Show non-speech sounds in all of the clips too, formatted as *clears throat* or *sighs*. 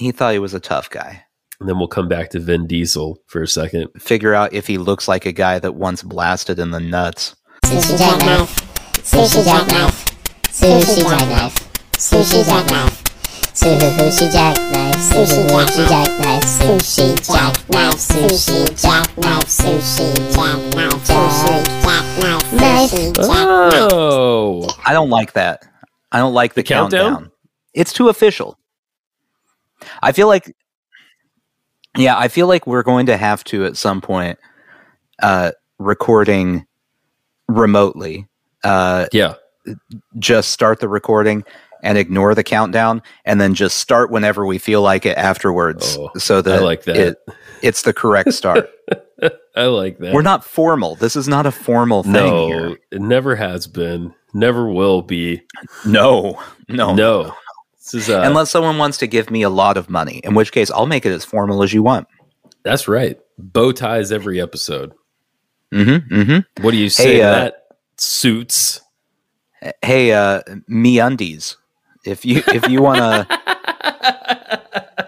he thought he was a tough guy. And then we'll come back to Vin Diesel for a second. Figure out if he looks like a guy that once blasted in the nuts. Sushi jackknife. Sushi jackknife. Sushi jackknife. Sushi jackknife. Sushi jackknife. Sushi jackknife. Sushi jackknife. Sushi jackknife. Sushi jackknife. Sushi jackknife. Sushi jackknife. Oh, I don't like that. I don't like the, The countdown? countdown. It's too official. I feel like, yeah, I feel like we're going to have to at some point uh, recording remotely. Uh, yeah. just start the recording and ignore the countdown, and then just start whenever we feel like it afterwards, Oh, so that I like that. It, it's the correct start. *laughs* I like that. we're not formal. This is not a formal thing no, here. it never has been, never will be. No, no, No, is uh, Unless someone wants to give me a lot of money, in which case I'll make it as formal as you want. that's right. Bow ties every episode. Mm-hmm. Mm-hmm. What do you say to uh, that? Suits. Hey, uh, me undies. If you if you wanna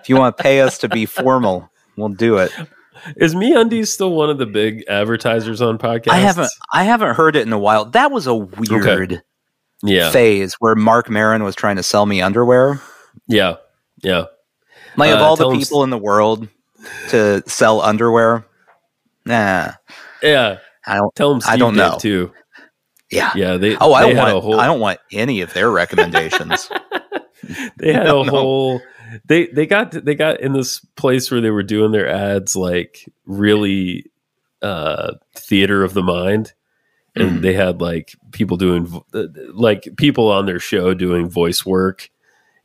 if you want to pay us to be formal, we'll do it. Is Me Undies still one of the big advertisers on podcasts? I haven't I haven't heard it in a while. That was a weird Yeah, phase where Marc Maron was trying to sell me underwear. yeah, yeah. Like of Uh, all the people in the world to sell underwear, nah, Yeah, I don't. tell them. I don't know. too. Yeah. Yeah, they. Oh, I they don't want. a whole. I don't want any of their recommendations. *laughs* *laughs* they had a whole. They they got they got in this place where they were doing their ads like really uh theater of the mind, and Mm. they had like people doing uh, like people on their show doing voice work,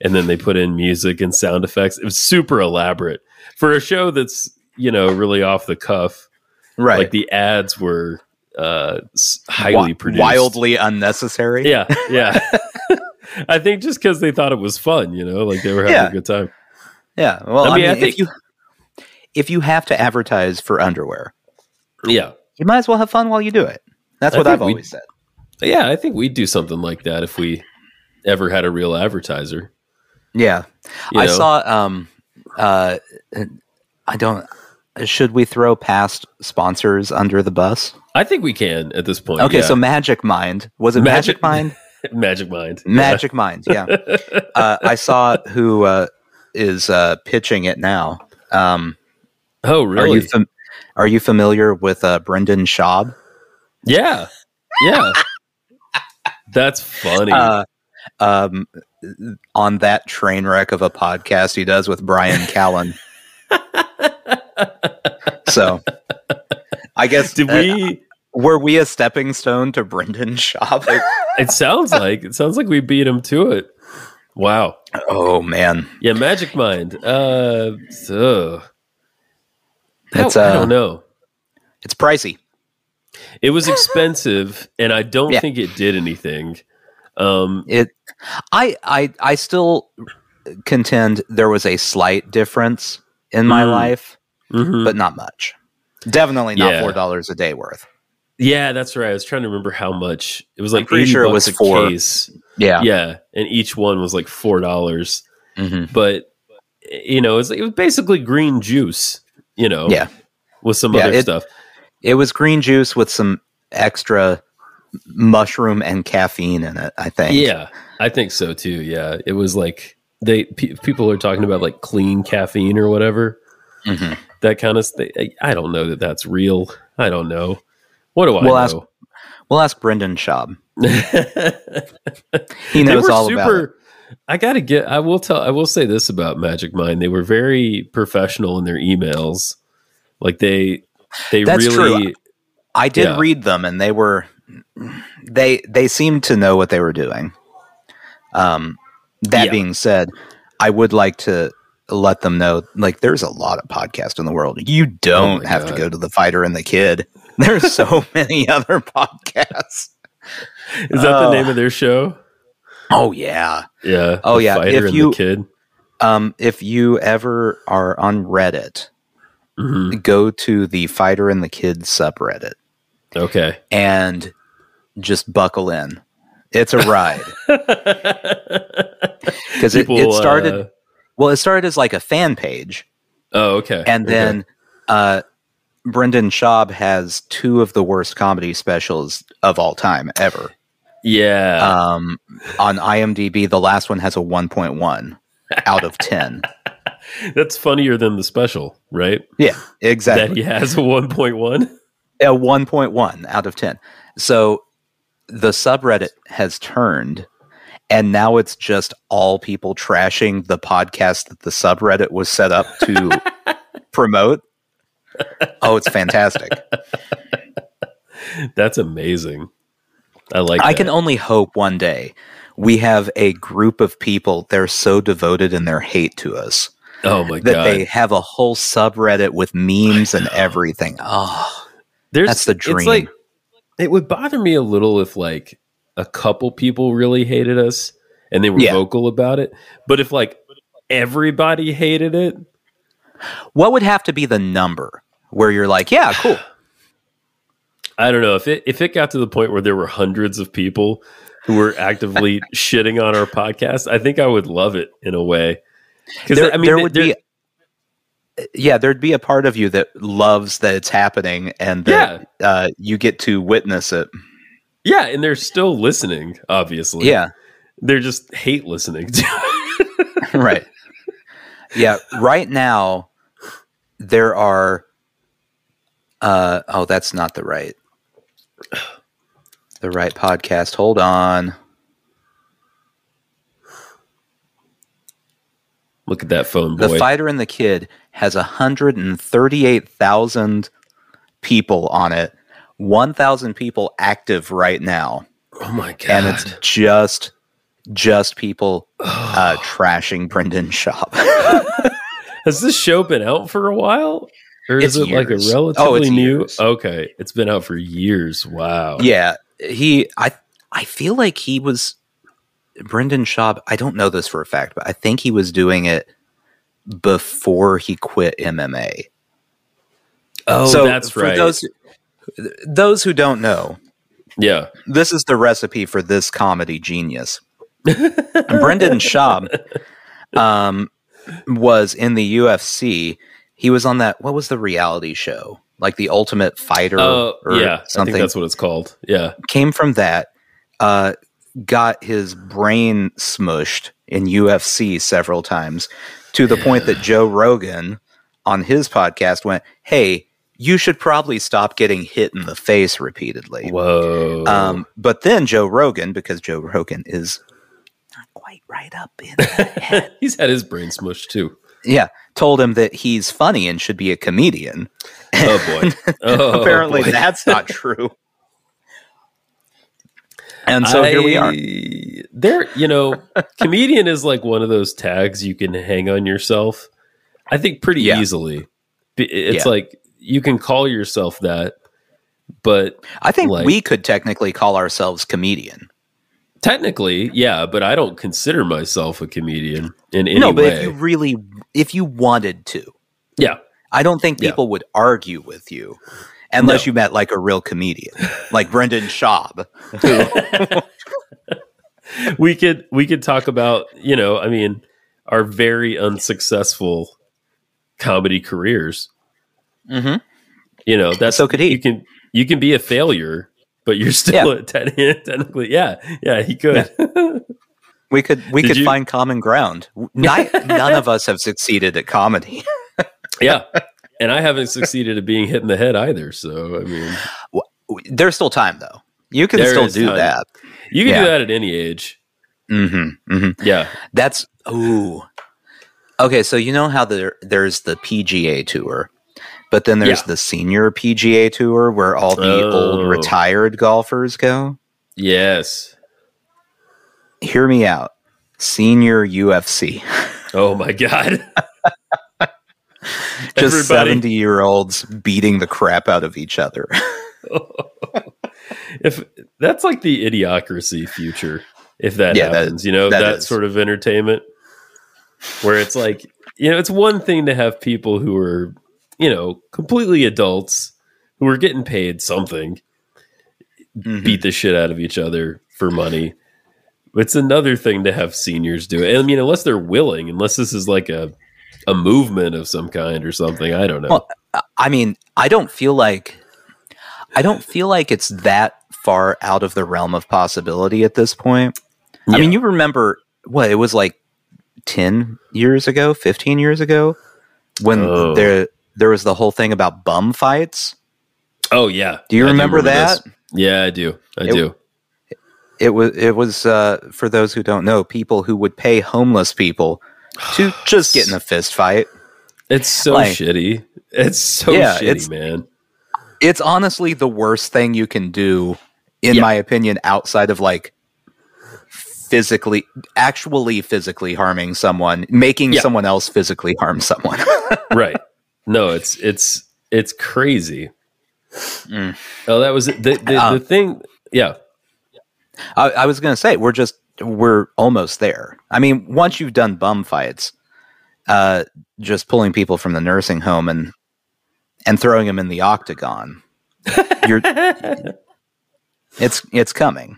and then they put in music and sound effects. It was super elaborate for a show that's you know really off the cuff. right. Like the ads were uh highly produced, wildly unnecessary. Yeah, yeah. *laughs* I think just because they thought it was fun, you know, like they were having Yeah. a good time. Yeah. Well, I I mean, mean, I if think- you if you have to advertise for underwear, Yeah, you might as well have fun while you do it. That's I what I've always said. yeah. I think we'd do something like that if we ever had a real advertiser. Yeah. You I know? saw. Um. Uh. I don't. Should we throw past sponsors under the bus? I think we can at this point. Okay, yeah. so Magic Mind was it Magic- Magic, Mind? Magic *laughs* Mind, Magic Mind, yeah. *laughs* uh, I saw who uh, is uh, pitching it now. Um, Oh, Are really? you fam- Are you familiar with uh, Brendan Schaub? Yeah, yeah. That's funny. Uh, um, on that train wreck of a podcast he does with Brian Callen. *laughs* so, I guess Did uh, we? were we a stepping stone to Brendan Schaub? *laughs* it sounds like it sounds like we beat him to it. Wow. oh man, Yeah, Magic Mind. Uh. It's, I uh, don't know. it's pricey. It was *laughs* expensive, and I don't Yeah. think it did anything. Um, It, I, I, I still contend there was a slight difference in my Mm. life, mhm. but not much. Definitely not Yeah. four dollars a day worth. yeah, that's right. I was trying to remember how much it was. Like I'm pretty sure it was a four. case. Yeah. Yeah, and each one was like four dollars. hmm But you know, it was, it was basically green juice. You know, Yeah. with some Yeah, other it- stuff. It was green juice with some extra mushroom and caffeine in it. I think. Yeah, I think so too. Yeah, it was like they pe- people are talking about like clean caffeine or whatever. Mhm. That kind of thing. I don't know that that's real. I don't know. What do I We'll ask- We'll ask Brendan Schaub. *laughs* He knows all about it. I gotta get. I will tell. I will say this about Magic Mind. They were very professional in their emails. Like they, they That's really. true. I did Yeah. read them, and they were they they seemed to know what they were doing. Um, that Yeah. being said, I would like to let them know like there's a lot of podcasts in the world. You don't Oh have God. to go to the fighter and the kid. *laughs* There's so *laughs* many other podcasts. Is that the Oh. name of their show? Oh yeah. Yeah. Oh, The yeah, Fighter if and you- the kid. Um, if you ever are on Reddit, Mhm. go to the fighter and the kid subreddit Okay. and just buckle in. It's a ride *laughs* because it, it started. uh, Well, it started as like a fan page, Oh, okay. and Okay. then uh, Brendan Schaub has two of the worst comedy specials of all time ever. yeah, Um, on IMDb, the last one has a 1.1 out of 10. *laughs* *laughs* that's funnier than the special, right? Yeah, That exactly. he has a one point one. A 1.1 out of 10. So the subreddit has turned, and now it's just all people trashing the podcast that the subreddit was set up to *laughs* promote. Oh, it's fantastic. *laughs* That's amazing. I like. I that. can only hope one day we have a group of people they're so devoted in their hate to us Oh *laughs* my that god! That they have a whole subreddit with memes and everything. Oh, There's that's the It's dream. like it would bother me a little if like a couple people really hated us and they were Yeah. vocal about it, but if like everybody hated it, what would have to be the number where you're like, yeah, cool. *sighs* I don't know if it if it got to the point where there were hundreds of people who were actively *laughs* shitting on our podcast, I think I would love it in a way. Because There, I mean, there th- would there- be, yeah, there'd be a part of you that loves that it's happening and that uh, you get to witness it. yeah, and they're still listening. Obviously, Yeah, they're just hate listening. *laughs* right. Yeah, right now there are. Uh, oh, that's not the right. The right podcast. Hold on. Look at that phone boy. The. Fighter and the Kid has 138,000 people on it. 1,000 people active right now. oh my god! And it's just just people uh, *sighs* trashing Brendan Schaub. *laughs* Has this show been out for a while? Or is It's it like a relatively Oh, it's new? years. Okay, it's been out for years. Wow. yeah, he I I feel like he was Brendan Schaub. I don't know this for a fact, but I think he was doing it before he quit MMA. Oh, so that's for right. Those those who don't know, yeah. this is the recipe for this comedy genius. Brendan *laughs* Schaub um, was in the UFC. He was on that. What was the reality show? Like the Ultimate Fighter or yeah. I something. think that's what it's called. Yeah. Came from that. Uh, got his brain smushed in UFC several times to the point that Joe Rogan on his podcast went, "Hey, you should probably stop getting hit in the face repeatedly." Whoa. Um, but then Joe Rogan, because Joe Rogan is not quite right up in the *laughs* head, He's had his brain smushed too. yeah, told him that he's funny and should be a comedian. Oh boy. *laughs* Oh, Apparently, boy. that's not true. And so here we are. There, you know, *laughs* comedian is like one of those tags you can hang on yourself. I think pretty Yeah. easily. It's Yeah. like you can call yourself that, but I think like- we could technically call ourselves comedian. technically, yeah. But I don't consider myself a comedian in any no, but way. if you really, if you wanted to, yeah, I don't think Yeah. people would argue with you. Unless No. you met like a real comedian, like Brendan Schaub, *laughs* we could we could talk about you know i mean our very unsuccessful comedy careers Mhm. you know that's So could he. you can you can be a failure but you're still a te- *laughs* technically yeah yeah he could *laughs* We could we Did could you- find common ground. None of us have succeeded at comedy. yeah and i haven't succeeded at being hit in the head either so i mean There's still time though. You can still do time. that. you can Yeah. do that at any age hmm hmm yeah That's ooh. Okay, so you know how there there's the PGA tour, but then there's Yeah. the senior PGA tour where all the Oh. old retired golfers go. yes Hear me out. Senior UFC. oh my god *laughs* Just Everybody- 70 year olds beating the crap out of each other. *laughs* if that's like the idiocracy future if that Yeah, that- happens you know that that, sort of entertainment where it's like you know it's one thing to have people who are you know completely adults who are getting paid something Mhm. beat the shit out of each other for money It's another thing to have seniors do it. I mean, unless they're willing, unless this is like a a movement of some kind or something. I don't know. Well, I mean, I don't feel like I don't feel like it's that far out of the realm of possibility at this point. I mean, you remember what it was like 10 years ago, 15 years ago when Oh. there there was the whole thing about bum fights. oh yeah. Do you I remember, that? this. Yeah, I do. I It- do. It was it was uh, for those who don't know, people who would pay homeless people to just get in a fist fight. It's so like- shitty. It's so Yeah, shitty, it's- man. It's honestly the worst thing you can do, in Yeah. my opinion, outside of like physically, actually physically harming someone, making Yeah. someone else physically harm someone. *laughs* right. No, it's it's it's crazy. Mm. Oh, that was the the, Um, the thing. Yeah, I, I was going to say we're just we're almost there. I mean, once you've done bum fights, uh, just pulling people from the nursing home and and throwing them in the octagon, *laughs* you're it's it's coming.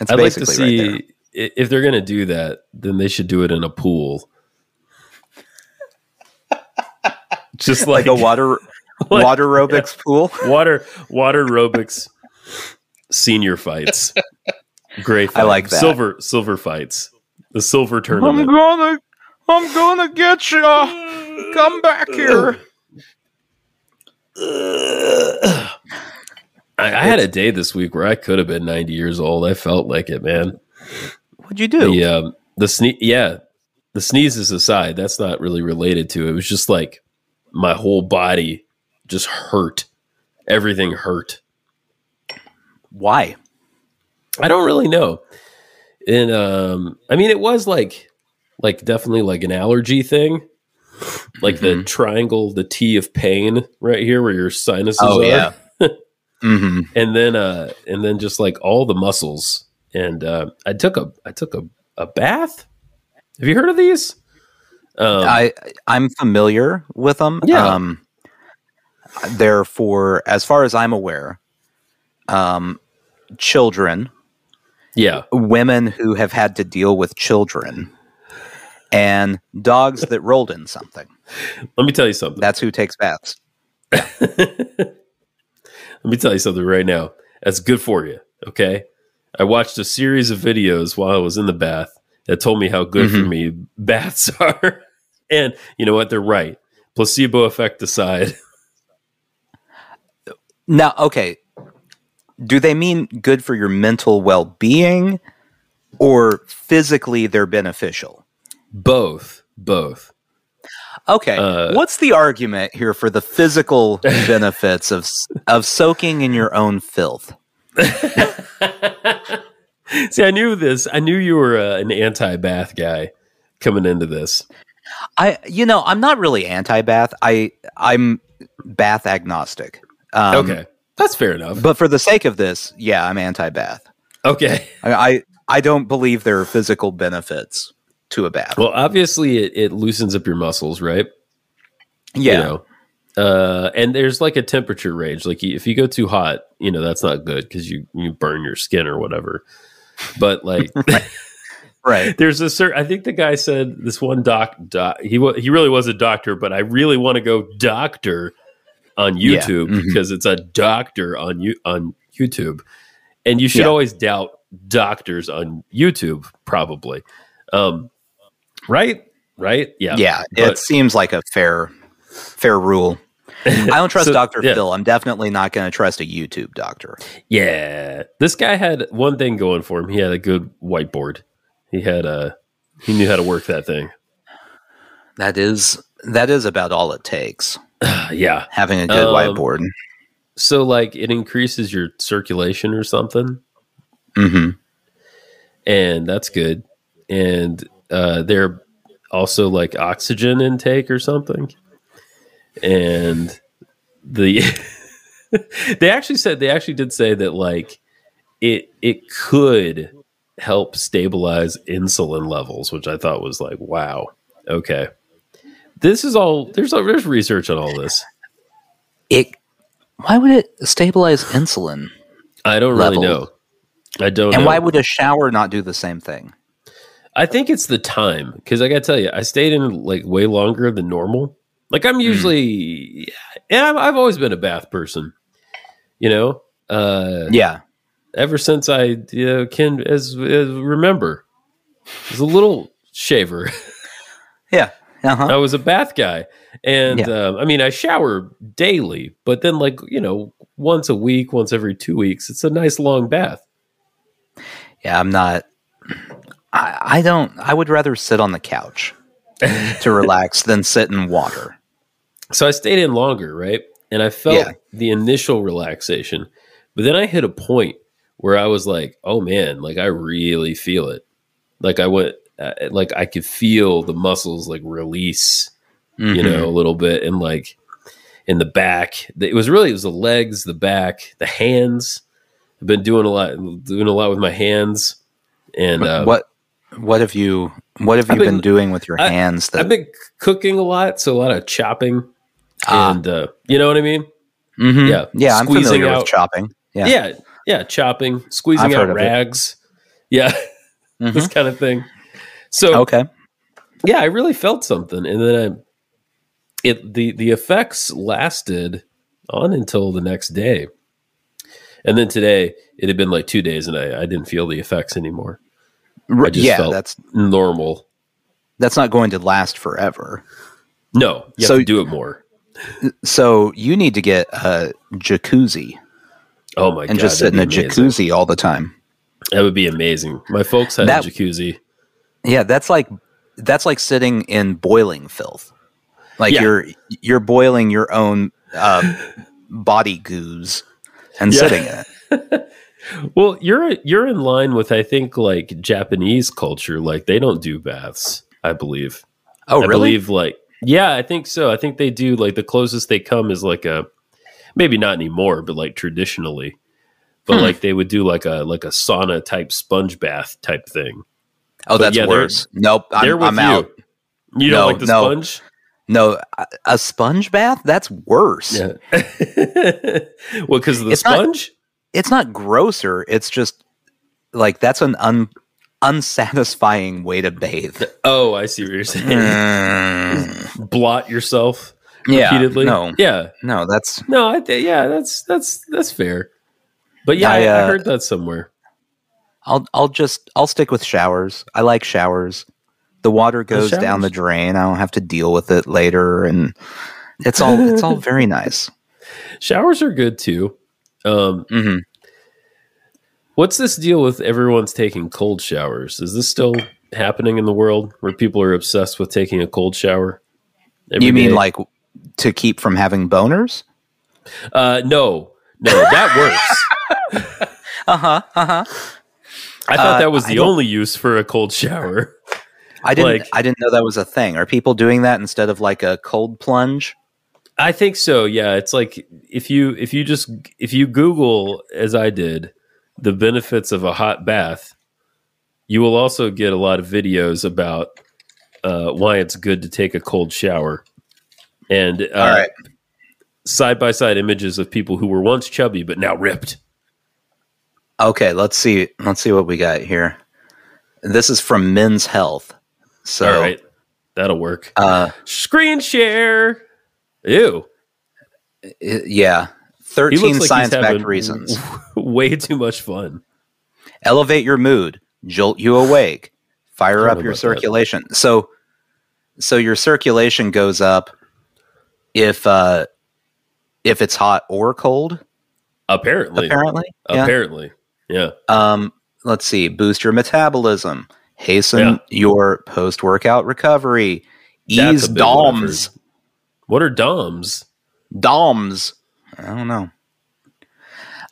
It's I'd like to basically right there. see if they're going to do that. Then they should do it in a pool, *laughs* just like like, a water *laughs* Like- water aerobics pool. water water aerobics senior fights. Great, I like that. silver silver fights. The silver tournament. I'm gonna I'm gonna get you. Come back here. I, I had a day this week where I could have been 90 years old. I felt like it, man. What'd you do? The um, the sneeze, yeah, the sneezes aside, that's not really related to it. It was just like my whole body just hurt. Everything hurt. Why? I don't really know. And um, I mean, it was like, like definitely like an allergy thing, like the Mhm. triangle, the T of pain right here where your sinuses Oh are. yeah. *laughs* hmm and then uh and then just like all the muscles and uh i took a i took a, a bath have you heard of these um I I'm familiar with them. Yeah. Um, they're for, as far as I'm aware, um, children, yeah. women who have had to deal with children, and dogs that rolled in something. let me tell you something. That's who takes baths. *laughs* let me tell you something right now. That's good for you okay? I watched a series of videos while i was in the bath that told me how good for Mhm. me *laughs* baths are. And you know what? They're right. Placebo effect aside. Now, okay, do they mean good for your mental well being, or physically they're beneficial? both both Okay, Uh, what's the argument here for the physical *laughs* benefits of of soaking in your own filth? *laughs* See, I knew this. I knew you were uh, an anti-bath guy coming into this. I, you know, I'm not really anti-bath. I, I'm bath agnostic. Um, okay, that's fair enough. but for the sake of this, yeah, I'm anti-bath. Okay. I, I, I don't believe there are physical benefits to a bath. Well, obviously, it, it loosens up your muscles, right? yeah, You know, uh, and there's like a temperature range. Like if you go too hot, you know that's not good because you you burn your skin or whatever. But like, *laughs* *laughs* right. there's a certain. I think the guy said this one doc. doc he he really was a doctor, but I really want to go doctor on Yeah, YouTube mhm. because it's a doctor on you on YouTube, and you should Yeah. always doubt doctors on YouTube, probably. Um, right, right, yeah, Yeah, But- it seems like a fair, fair rule. I don't *laughs* trust So, Dr. yeah. Phil. I'm definitely not going to trust a YouTube doctor. Yeah, this guy had one thing going for him. He had a good whiteboard. He had a he knew how to work that thing. That is that is about all it takes. *clears throat* yeah. Having a good Um, whiteboard. So like it increases your circulation or something, Mm-hmm. and that's good. And uh, they're also like oxygen intake or something. And the *laughs* they actually said they actually did say that like it it could help stabilize insulin levels, which I thought was like wow. Okay. This is all there's there's research on all this. It. Why would it stabilize insulin? I don't really Level. know. I don't. And know. why would a shower not do the same thing? I think it's the time because I got to tell you, I stayed in like way longer than normal. Like I'm usually, and I've, I've always been a bath person. You know, uh, Yeah. ever since I you know, can as, as remember, I was a little shaver. *laughs* Yeah. Uh-huh. I was a bath guy, and Yeah. um, I mean I shower daily, but then like you know once a week, once every two weeks, it's a nice long bath. Yeah, I'm not. I, I don't. I would rather sit on the couch to *laughs* relax than sit in water. So I stayed in longer, right? And I felt Yeah. the initial relaxation, but then I hit a point where I was like, "Oh man, like I really feel it." Like I went, uh, like I could feel the muscles like release, you Mhm. know, a little bit, and like in the back. It was really it was the legs, the back, the hands. I've been doing a lot, doing a lot with my hands, and uh, what what have you what have you been, been- doing with your I- hands that I've been cooking a lot, so a lot of chopping, Ah. and uh, you know what I mean. Mhm. yeah, yeah i'm familiar out- with chopping yeah, yeah, yeah, chopping, squeezing I've out rags, *laughs* yeah, Mhm. this kind of thing. So okay yeah, I really felt something, and then I, it the the effects lasted on until the next day, and then today it had been like two days, and I, I didn't feel the effects anymore. I just yeah felt that's normal. that's not going to last forever No, you have So- to do it more. so you need to get a jacuzzi Oh my and god, And just sit in a amazing. jacuzzi all the time That would be amazing. My folks had That- a jacuzzi. Yeah that's like that's like sitting in boiling filth like Yeah. you're you're boiling your own uh, body goos and Yeah. sitting in it *laughs* Well, you're you're in line with I think like Japanese culture. Like they don't do baths. I believe. oh I really believe like yeah, I think so. I think they do. Like the closest they come is like a maybe not anymore, but like traditionally. But Hmm. like they would do like a like a sauna type sponge bath type thing. Oh that's yeah, worse nope i'm, I'm you. out You don't No, like the no. sponge? no a, sponge bath that's worse Yeah. *laughs* well, because of the It's not- sponge. it's not grosser it's just like that's an un unsatisfying way to bathe oh, I see what you're saying. Mm, Blot yourself yeah repeatedly. no Yeah. no that's No, I th- yeah, that's that's that's fair. But yeah, I, I, I uh, heard that somewhere. I'll I'll just I'll stick with showers. I like showers. The water goes down the drain. I don't have to deal with it later, and it's all it's all *laughs* very nice. Showers are good too. Um, mm-hmm. what's this deal with everyone's taking cold showers? Is this still happening in the world where people are obsessed with taking a cold shower? You mean day? like to keep from having boners? Uh, no, no, that works. *laughs* Uh huh. Uh huh. I thought Uh, that was I the only use for a cold shower. *laughs* I didn't. Like- I didn't know that was a thing. Are people doing that instead of like a cold plunge? I think so. Yeah, it's like if you if you just if you Google as I did the benefits of a hot bath, you will also get a lot of videos about uh, why it's good to take a cold shower, and uh, right. side by side images of people who were once chubby but now ripped. Okay. Let's see. Let's see what we got here. This is from Men's Health. So, All right, that'll work. uh, Screen share. Ew. yeah, thirteen like science-backed reasons. *laughs* way too much fun. elevate your mood, jolt you awake, fire up your about that. circulation. So, so your circulation goes up if uh, if it's hot or cold. Apparently, Apparently, yeah. apparently, yeah. Um, let's see, boost your metabolism, hasten Yeah. your post workout recovery, That's ease a big one I've DOMs. What are DOMs? DOMs. I don't know.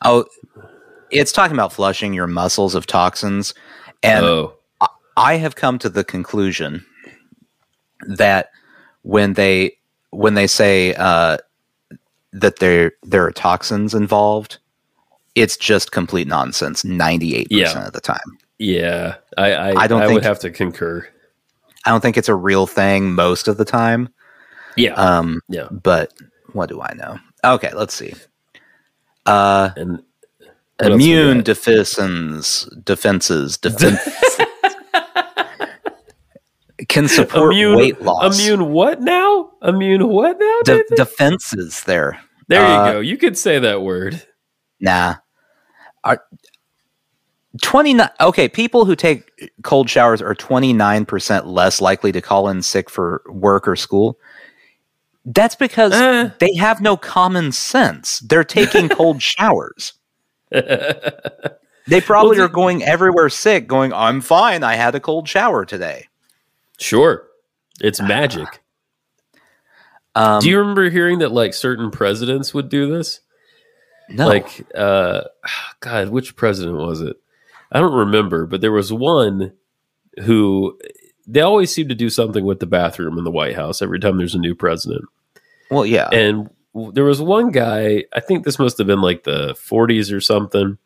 Oh, it's talking about flushing your muscles of toxins, and oh, I have come to the conclusion that when they when they say uh, that there there are toxins involved, it's just complete nonsense. Ninety eight percent Yeah. of the time, yeah. I I, I don't I think- would have to concur. I don't think it's a real thing most of the time. Yeah, Um, yeah. but what do I know? Okay, let's see. Uh, And What else we Immune defenses, defenses, defense *laughs* can support immune weight loss. Immune what now? Immune what now? De- defenses there. there you uh, go. You could say that word. Nah. Are 29 Okay, people who take cold showers are 29% less likely to call in sick for work or school. That's because Eh. they have no common sense. They're taking *laughs* cold showers. They probably Well, are going everywhere sick, going, I'm fine. I had a cold shower today. sure. It's magic. *sighs* Um, Do you remember hearing that like certain presidents would do this? No. Like, uh, *sighs* God, which president was it? I don't remember, but there was one who they always seem to do something with the bathroom in the White House every time there's a new president. well, yeah. And there was one guy, I think this must have been like the 40s or something,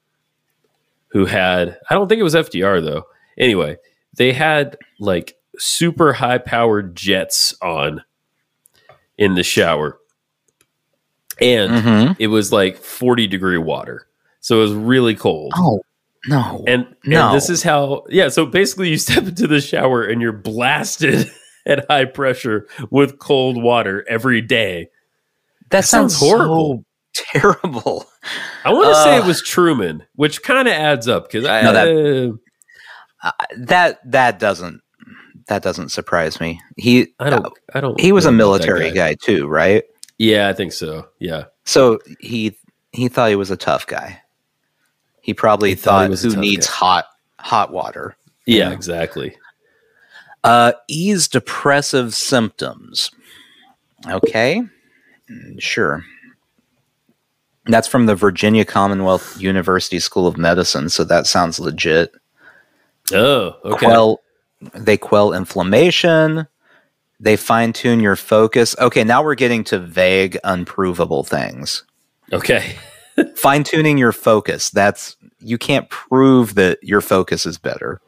who had, I don't think it was FDR though. Anyway, they had like super high powered jets on in the shower. And Mhm. it was like 40 degree water. So it was really cold. Oh, no. And, No. this is how, yeah. So basically, you *laughs* step into the shower and you're blasted *laughs* at high pressure with cold water every day. that sounds sounds horrible. so terrible. I want to say it was Truman, which kind of adds up because I, No, that, Uh, that that doesn't that doesn't surprise me. He I don't, I don't. he was a that military guy. too, right? Yeah, I think so. Yeah, So he he thought he was a tough guy. He probably He thought he thought, was who needs guy." hot hot water. yeah, Yeah. exactly. Uh, ease depressive symptoms. Okay, Mm, sure. That's from the Virginia Commonwealth University School of Medicine, so that sounds legit. Oh, okay. quell they quell inflammation they fine tune your focus. Okay now we're getting to vague unprovable things. Okay. *laughs* fine tuning your focus. That's you can't prove that your focus is better.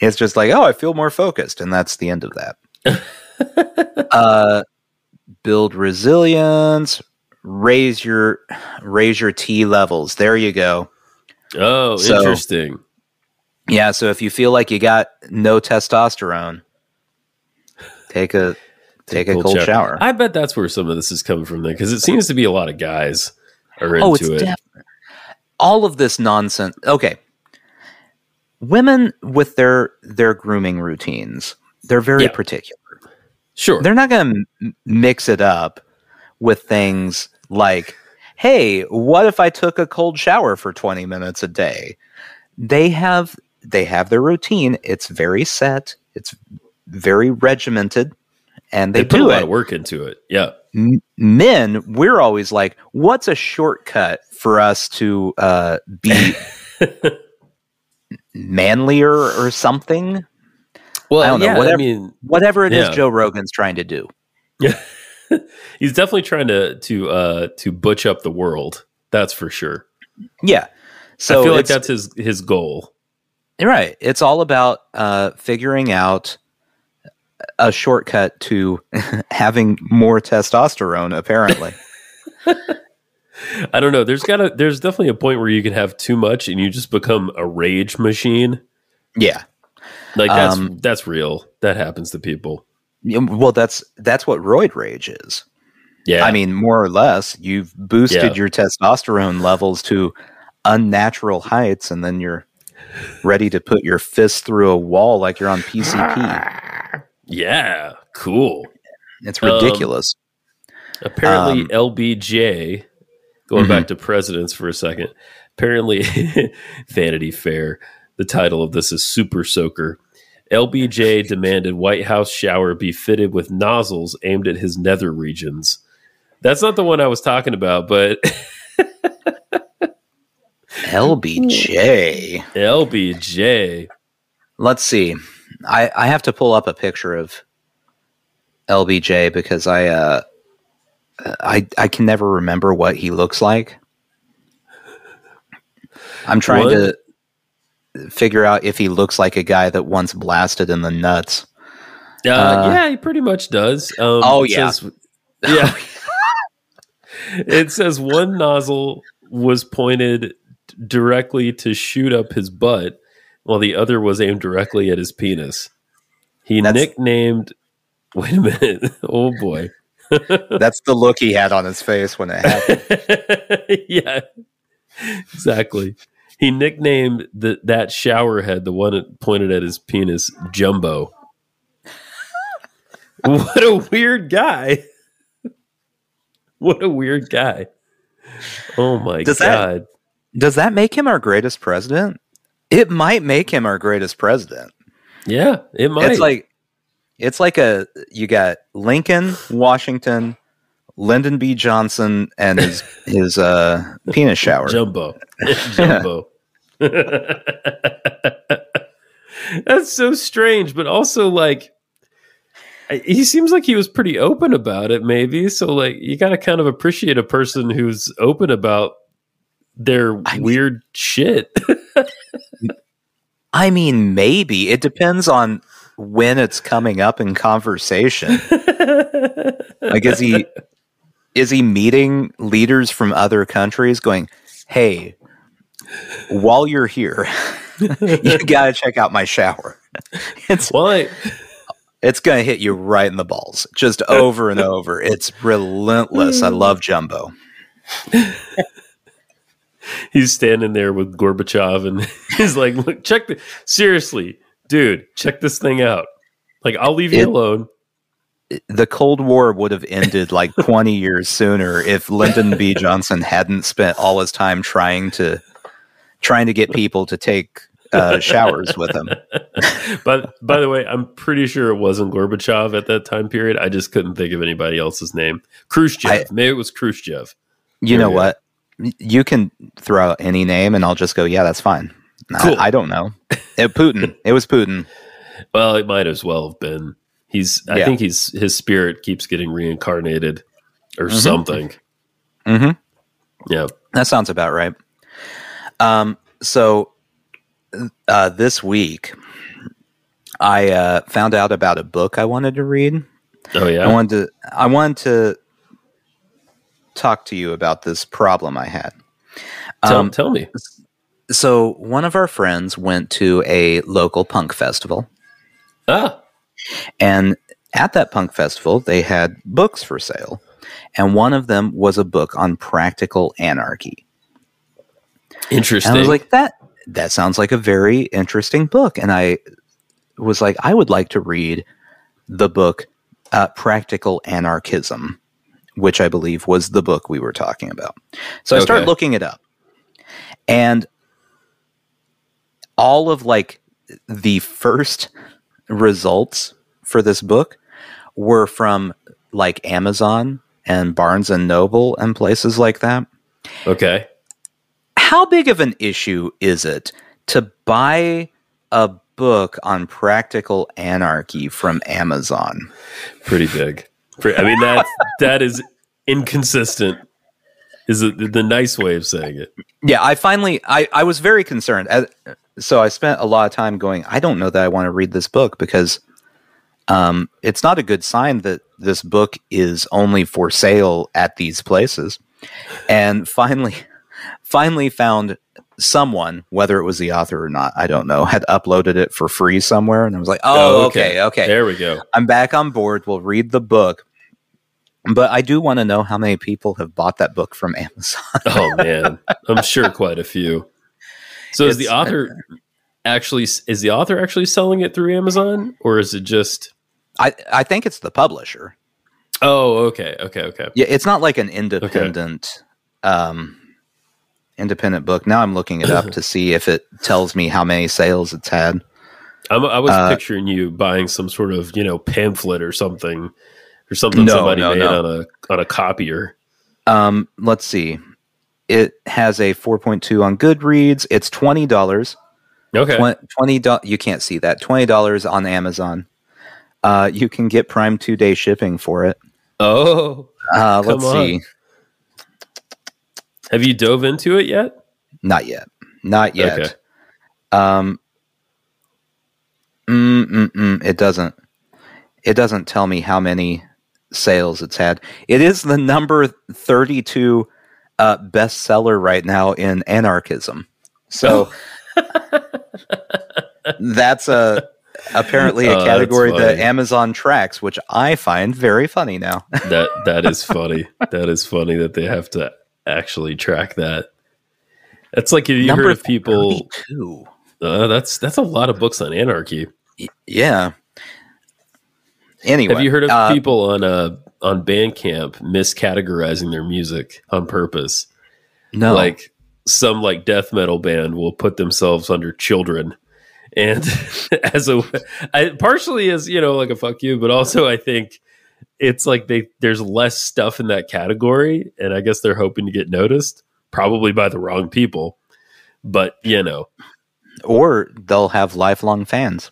It's just like oh i feel more focused and that's the end of that. *laughs* Uh build resilience. Raise your raise your t levels. There you go. Oh, So- interesting. Yeah, so if you feel like you got no testosterone, take a take, a cold, shower. I bet that's where some of this is coming from, then, because it seems to be a lot of guys are oh, into oh, it's it. def- all of this nonsense. Okay, women with their their grooming routines, they're very Yeah. particular. sure. They're not going to mix it up with things like, "Hey, what if I took a cold shower for twenty minutes a day?" They have they have their routine. It's very set. It's very regimented, and they, they put a lot it. of work into it. Yeah. M- men, we're always like, what's a shortcut for us to uh, be *laughs* manlier or something? Well, I don't know, whatever- I mean, Whatever it is Yeah. Joe Rogan's trying to do. Yeah, *laughs* he's definitely trying to to uh to butch up the world. That's for sure. Yeah. So I feel like that's his his goal. right. It's all about uh, figuring out a shortcut to *laughs* having more testosterone, apparently. *laughs* I don't know. There's got to there's definitely a point where you can have too much and you just become a rage machine. yeah. Like that's Um, that's real. That happens to people. Well, that's that's what roid rage is. Yeah. I mean, more or less, you've boosted Yeah. your testosterone levels to unnatural heights, and then you're ready to put your fist through a wall like you're on PCP. *laughs* yeah. Cool. It's Um, ridiculous. Apparently, Um, LBJ, going Mhm. back to presidents for a second, apparently, *laughs* Vanity Fair, the title of this is Super Soaker. LBJ *laughs* demanded White House shower be fitted with nozzles aimed at his nether regions. That's not the one I was talking about, but *laughs* LBJ. LBJ. Let's see. I I have to pull up a picture of LBJ because I uh I I can never remember what he looks like. I'm trying What? to figure out if he looks like a guy that once blasted in the nuts. Uh, Uh, yeah, he pretty much does. Um, Oh, yeah. says- *laughs* yeah. it says one nozzle was pointed directly to shoot up his butt, while the other was aimed directly at his penis. He That's- nicknamed. Wait a minute! *laughs* Oh boy! *laughs* That's the look he had on his face when it happened. *laughs* yeah, exactly. He nicknamed the, that shower head, the one that pointed at his penis, Jumbo. what a weird guy. What a weird guy. Oh my Does that- god. Does that make him our greatest president? It might make him our greatest president. yeah, it might. It's like it's like a you got Lincoln, Washington, Lyndon B. Johnson, and his *laughs* his uh, penis shower. Jumbo. *laughs* Jumbo. *laughs* That's so strange, but also like he seems like he was pretty open about it maybe so like you got to kind of appreciate a person who's open about their I mean- weird shit I mean, maybe it depends on when it's coming up in conversation. like, is he is he meeting leaders from other countries, going, "Hey, while you're here, *laughs* you gotta check out my shower." It's well it's gonna hit you right in the balls, just over and over. It's relentless. I love Jumbo. *laughs* *laughs* he's standing there with gorbachev and *laughs* he's like look check the seriously dude check this thing out like i'll leave you It- alone the Cold War would have ended like *laughs* 20 years sooner if Lyndon B. Johnson hadn't spent all his time trying to trying to get people to take uh, showers with him. but by the way, I'm pretty sure it wasn't Gorbachev at that time period. I just couldn't think of anybody else's name. Khrushchev. I- Maybe it was Khrushchev. You There know what? You can throw out any name, and I'll just go, "Yeah, that's fine." Cool. I, I don't know. It, Putin. It was Putin. Well, it might as well have been. He's. I Yeah. think he's his spirit keeps getting reincarnated or Mhm. something. hmm Yeah. That sounds about right. Um, so uh, this week, I uh, found out about a book I wanted to read. Oh yeah. I wanted to I wanted to talk to you about this problem I had. tell, Um, tell me. so one of our friends went to a local punk festival, Ah. and at that punk festival they had books for sale, and one of them was a book on practical anarchy. Interesting. And I was like, that that sounds like a very interesting book. And I was like, I would like to read the book uh, Practical Anarchism, which I believe was the book we were talking about. So I started looking it up. And all of like the first results for this book were from like Amazon and Barnes and Noble and places like that okay. how big of an issue is it to buy a book on practical anarchy from Amazon? Pretty big. I mean that that is inconsistent. Is the, the nice way of saying it? Yeah, I finally I, I was very concerned. So I spent a lot of time going, I don't know that I want to read this book because um, it's not a good sign that this book is only for sale at these places. And finally finally found someone, whether it was the author or not, I don't know, had uploaded it for free somewhere and I was like, Oh, okay, okay. There we go. I'm back on board. We'll read the book. But I do want to know how many people have bought that book from Amazon. Oh man, I'm sure quite a few. So is the author actually is the author actually selling it through Amazon or is it just I, I think it's the publisher. Oh, okay, okay, okay. Yeah, it's not like an independent um independent book. Now I'm looking it up *laughs* to see if it tells me how many sales it's had. I'm, I was Uh, picturing you buying some sort of you know pamphlet or something or something No, somebody no, made no. on a on a copier. Um let's see. It has a 4.2 on Goodreads. It's $20. Okay, Twen- Twenty dollars. You can't see that. Twenty dollars on Amazon. Uh, you can get Prime two day shipping for it. oh, Uh, let's on. see. have you dove into it yet? Not yet. Not yet. Okay. Um. Mm, mm, mm, it doesn't. It doesn't tell me how many sales it's had. It is the number thirty-two uh, bestseller right now in anarchism. So *laughs* that's a apparently Oh, a that's category that. Amazon tracks, which I find very funny now. *laughs* that that is funny. that is funny that they have to actually track that. That's like if you heard of people. 32. Uh, that's that's a lot of books on anarchy. Yeah. Anyway, Have you heard of uh, people on uh on Bandcamp miscategorizing their music on purpose? No, Like some like death metal band will put themselves under children, and *laughs* as a I, partially as you know like a fuck you, but also I think it's like they there's less stuff in that category, and I guess they're hoping to get noticed, probably by the wrong people. But you know, or they'll have lifelong fans.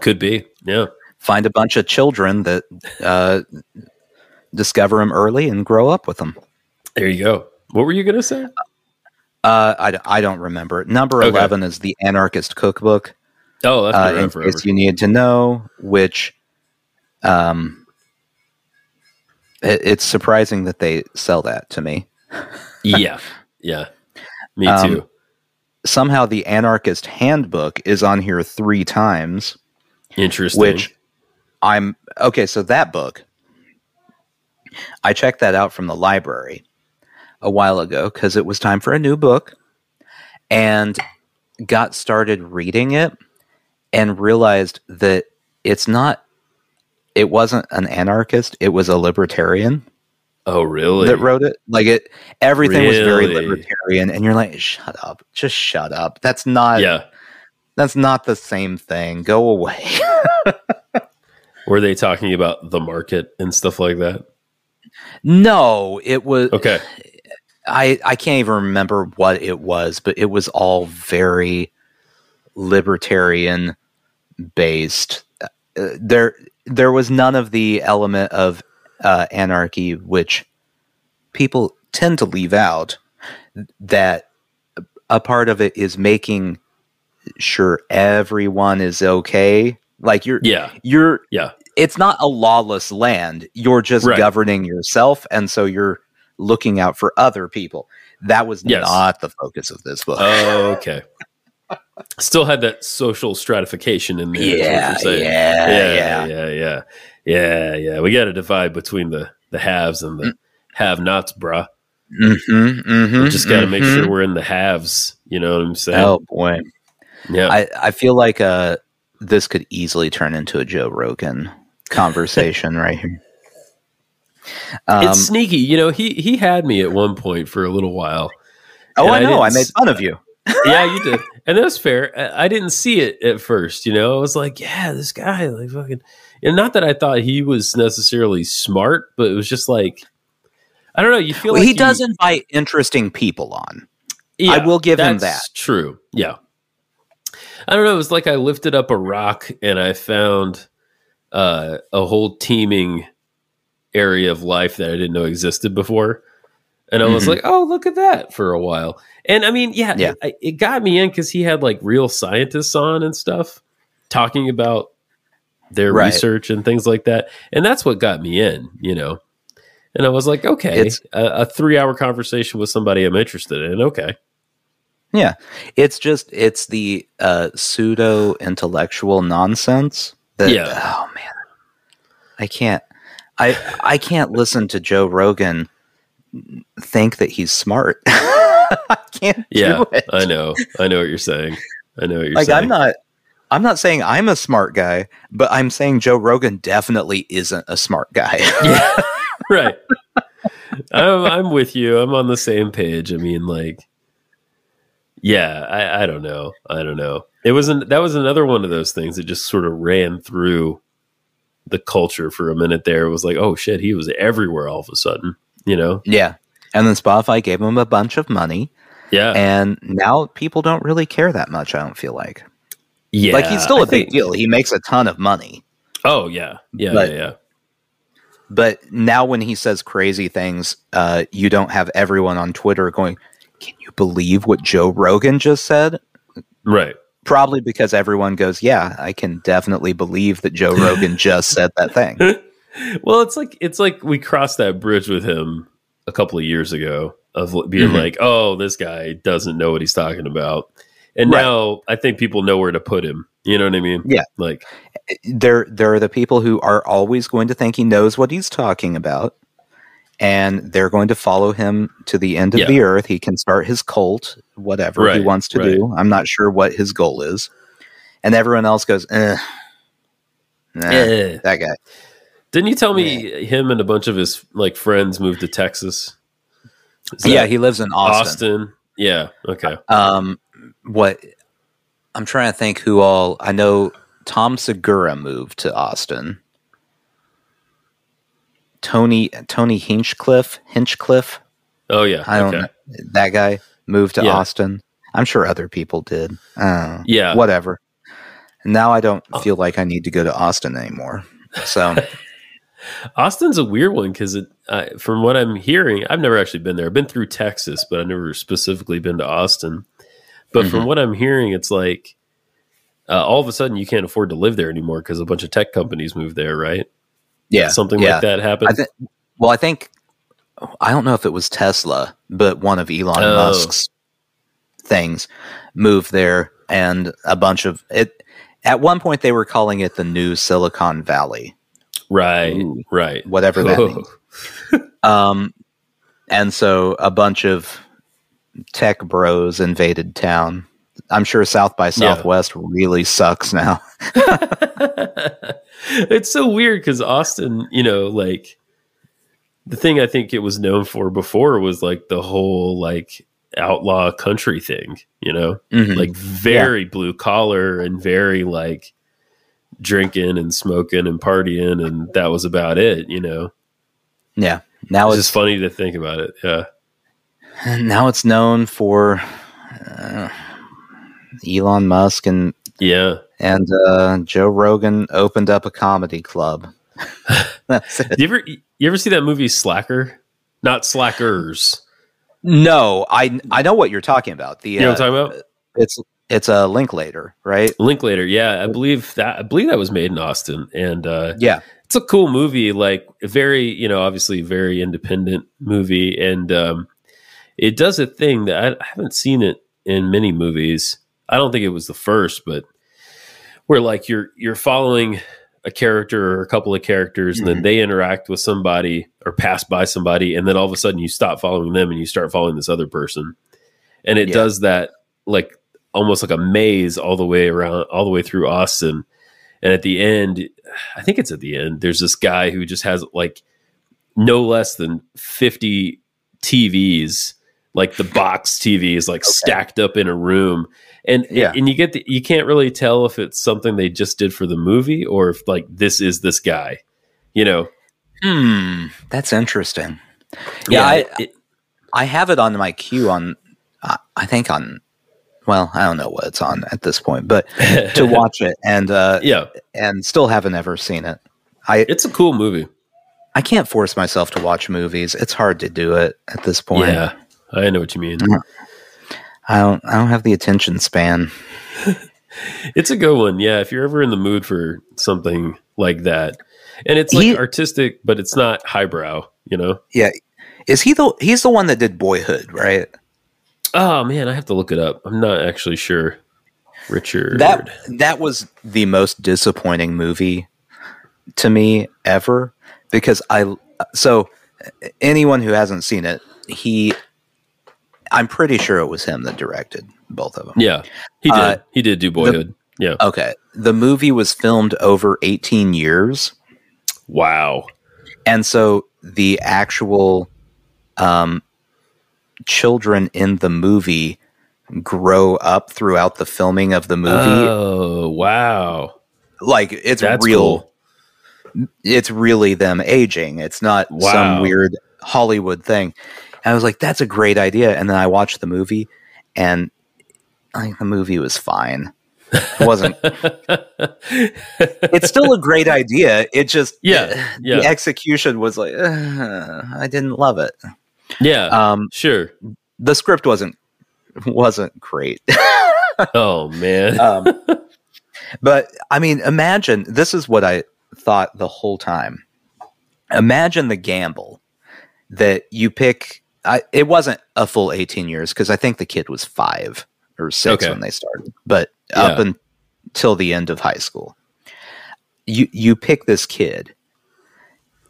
could be yeah. Find a bunch of children that uh, discover them early and grow up with them. There you go. What were you gonna say? Uh, I, I don't remember. Number Okay. 11 is the Anarchist Cookbook. Oh, that's uh, in forever. case you need to know, which um, it, it's surprising that they sell that to me. *laughs* yeah, yeah. Me Um, too. Somehow, the Anarchist Handbook is on here three times, Interesting. which I'm okay. So that book, I checked that out from the library a while ago because it was time for a new book, and got started reading it and realized that it's not. It wasn't an anarchist; it was a libertarian. oh, really? that wrote it. Like it, everything was very libertarian, and you're like, shut up, just shut up. That's not. yeah. that's not the same thing. Go away. *laughs* Were they talking about the market and stuff like that? no, it was. Okay. I I can't even remember what it was, but it was all very libertarian based. Uh, there there was none of the element of uh, anarchy which people tend to leave out. That a part of it is making sure everyone is okay. Like you're Yeah. you're Yeah. It's not a lawless land. You're just Right. governing yourself, and so you're looking out for other people. That was Yes. not the focus of this book. Oh, okay. Still had that social stratification in there. yeah, yeah, yeah, yeah, yeah, yeah, yeah, yeah. We got to divide between the the haves and Mm. the have-nots, bruh. Mm-hmm, mm-hmm, We just got to make mhm. sure we're in the haves. You know what I'm saying? Oh boy, yeah. I I feel like uh this could easily turn into a Joe Rogan conversation right here. Um, it's sneaky. You know, he he had me at one point for a little while. oh, I I know. I didn't made fun of you. yeah, you did, and that's fair. I I didn't see it at first. You know, I was like, yeah, this guy, like fucking, and not that I thought he was necessarily smart, but it was just like, I don't know. You feel Well, like he you- does invite interesting people on. Yeah, I will give him that. True. Yeah. I don't know. It was like I lifted up a rock and I found uh, a whole teeming area of life that I didn't know existed before. And I was Mhm. like, oh, look at that for a while. And I mean, yeah, Yeah. It, it got me in because he had like real scientists on and stuff talking about their Right. research and things like that. And that's what got me in, you know. And I was like, okay, It's- a, a three hour conversation with somebody I'm interested in. Okay. Yeah, it's just it's the uh, pseudo intellectual nonsense. Yeah. Oh man, I can't. I I can't listen to Joe Rogan think that he's smart. *laughs* I can't Yeah, do it. I know. I know what you're saying. I know what you're like saying. I'm not. I'm not saying I'm a smart guy, but I'm saying Joe Rogan definitely isn't a smart guy. *laughs* yeah, right. I'm, I'm with you. I'm on the same page. I mean, like, yeah, I, I don't know. I don't know. It wasn't. That was another one of those things that just sort of ran through the culture for a minute. There it was like, oh shit, he was everywhere all of a sudden. You know? yeah, and then Spotify gave him a bunch of money, Yeah, and now people don't really care that much. I don't feel like. yeah. like he's still a a big deal. He makes a ton of money. Oh yeah, yeah, But- yeah, yeah. But now when he says crazy things, uh, you don't have everyone on Twitter going, Can you believe what Joe Rogan just said? Right. Probably because everyone goes, Yeah, I can definitely believe that Joe Rogan *laughs* just said that thing. *laughs* well, it's like it's like we crossed that bridge with him a couple of years ago. of being Mhm. like, oh, this guy doesn't know what he's talking about. And Right. now I think people know where to put him. You know what I mean? Yeah. Like, there there are the people who are always going to think he knows what he's talking about and they're going to follow him to the end of Yeah. the earth he can start his cult whatever he wants to right. do i'm not sure what his goal is and everyone else goes eh, nah, eh. that guy didn't you tell me him and a bunch of his like friends moved to Texas? Yeah he lives in austin, Austin. Yeah. Okay. um what i'm trying to think who all i know tom segura moved to austin tony tony hinchcliffe hinchcliffe Oh yeah. I don't okay. know. That guy moved to Yeah. Austin. I'm sure other people did. Uh, Yeah. Whatever. Now I don't Uh. feel like I need to go to Austin anymore. So, *laughs* Austin's a weird one because it, uh, from what I'm hearing, I've never actually been there. I've been through Texas, but I've never specifically been to Austin. But from what I'm hearing, it's like uh, all of a sudden you can't afford to live there anymore because a bunch of tech companies moved there, right? Yeah. Something yeah. like that happened. I think, well, I think, I don't know if it was Tesla, but one of Elon Oh. Musk's things moved there and a bunch of it. At one point, they were calling it the new Silicon Valley, right, Ooh. right. whatever that means. Um, and so a bunch of tech bros invaded town. I'm sure South by Southwest really sucks now. *laughs* *laughs* it's so weird because Austin, you know, like the thing I think it was known for before was like the whole like outlaw country thing, you know, Mhm. like very blue collar and very like drinking and smoking and partying, and that was about it, you know. yeah. Now It's it's just funny to think about it. Yeah. *laughs* now it's known for uh, Elon Musk and Yeah. and uh, Joe Rogan opened up a comedy club. *laughs* That's it. you ever you ever see that movie Slacker? Not Slackers. No, I I know what you're talking about. The You know uh, what I'm talking about? it's it's a Linklater, right? Linklater, yeah, I believe that. I believe that was made in Austin, and uh, Yeah. it's a cool movie. Like very, you know, obviously very independent movie, and um, it does a thing that I, I haven't seen it in many movies. I don't think it was the first, but where like you're you're following a character or a couple of characters, and then Mhm. they interact with somebody or pass by somebody, and then all of a sudden you stop following them and you start following this other person, and it Yeah. does that like almost like a maze all the way around, all the way through Austin. And at the end, I think it's at the end, there's this guy who just has like no less than 50 TVs, like the box TVs, like stacked up in a room. And Yeah. and you get the, you can't really tell if it's something they just did for the movie or if like this is this guy, you know? Hmm, that's interesting. Yeah, I, it- I have it on my queue on, I I think on, well, I don't know what it's on at this point, but to *laughs* watch it and uh, yeah, and still haven't ever seen it. I it's a cool movie. I can't force myself to watch movies. It's hard to do it at this point. Yeah, I know what you mean. I don't I don't have the attention span. *laughs* It's a good one. Yeah, if you're ever in the mood for something like that. And it's like He- artistic, but it's not highbrow, you know? Yeah. Is he the he's the one that did Boyhood, right? Oh man, I have to look it up. I'm not actually sure. Richard. That that was the most disappointing movie to me ever because I so anyone who hasn't seen it, he I'm pretty sure it was him that directed both of them. yeah, he did. Uh, he did do Boyhood. yeah. Okay. The movie was filmed over 18 years Wow. and so the actual um children in the movie grow up throughout the filming of the movie Oh wow. like it's That's real cool. it's really them aging it's not Wow. some weird hollywood thing and i was like that's a great idea and then i watched the movie and like the movie was fine it wasn't *laughs* it's still a great idea it just Yeah, yeah. the execution was like uh, i didn't love it yeah. um sure. the script wasn't wasn't great *laughs* Oh man. um, but I mean, imagine this is what I thought the whole time. Imagine the gamble that you pick I, it wasn't a full 18 years because I think the kid was five or six Okay. when they started, but up until the end of high school. You you pick this kid.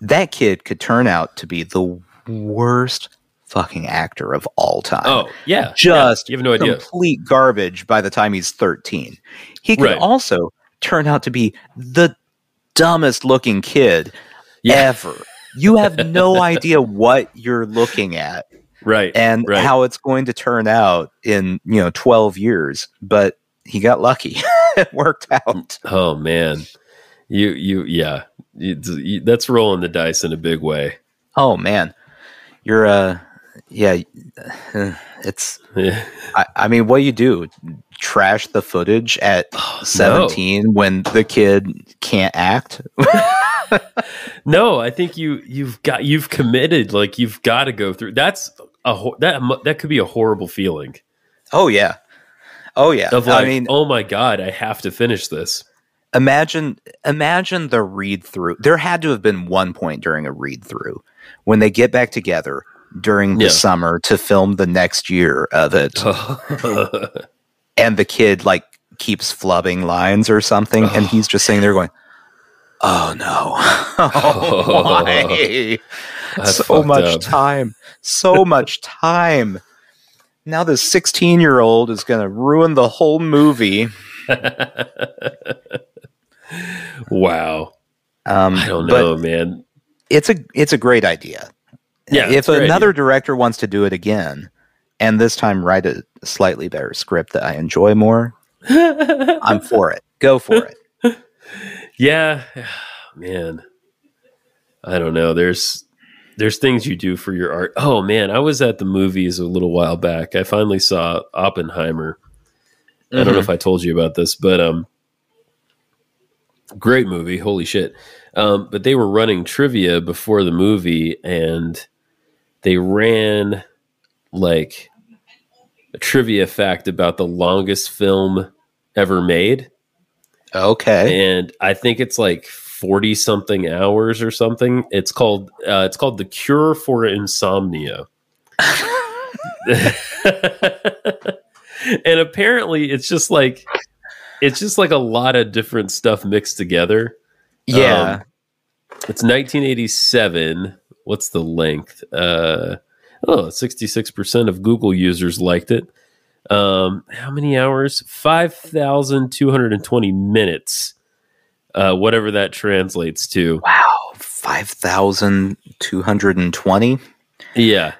That kid could turn out to be the worst fucking actor of all time. Oh, yeah. just yeah, you have no idea. complete garbage by the time he's 13. He could Right. also turn out to be the dumbest looking kid Yeah. ever. You have no idea what you're looking at Right. and right. how it's going to turn out in, you know, 12 years, but he got lucky. *laughs* it worked out. Oh man, you you yeah, you, you, that's rolling the dice in a big way. Oh man. You're uh yeah, *sighs* it's Yeah. *laughs* I, I mean, what do you do? Trash the footage at 17 when the kid can't act? *laughs* *laughs* No, I think you you've got you've committed. Like you've got to go through. That's a ho- that that could be a horrible feeling Oh, yeah. Oh, yeah. of like, I mean, oh my god, I have to finish this. imagine imagine the read through. There had to have been one point during a read through when they get back together during the Yeah. summer to film the next year of it, *laughs* and the kid like keeps flubbing lines or something, and he's just sitting there going, "Oh no, oh, *laughs* *laughs* why? So much up. time, so *laughs* much time." Now this sixteen-year-old is going to ruin the whole movie. wow, Um, I don't know, man. it's a it's a great idea. Yeah, if it's a great another idea. director wants to do it again, and this time write a slightly better script that I enjoy more, I'm for it. Go for it. Yeah, *sighs* man. I don't know. There's there's things you do for your art. Oh man, I was at the movies a little while back. I finally saw Oppenheimer. I don't know if I told you about this, but um great movie, holy shit. Um but they were running trivia before the movie and they ran like a trivia fact about the longest film ever made Okay. and I think it's like forty something hours or something. It's called uh, it's called the Cure for Insomnia. *laughs* and apparently, it's just like it's just like a lot of different stuff mixed together. Yeah. Um, it's 1987. What's the length? Uh, oh, 66% of Google users liked it. Um, how many hours? 5,220 minutes. Uh, whatever that translates to. wow. Five thousand two hundred and twenty. Yeah.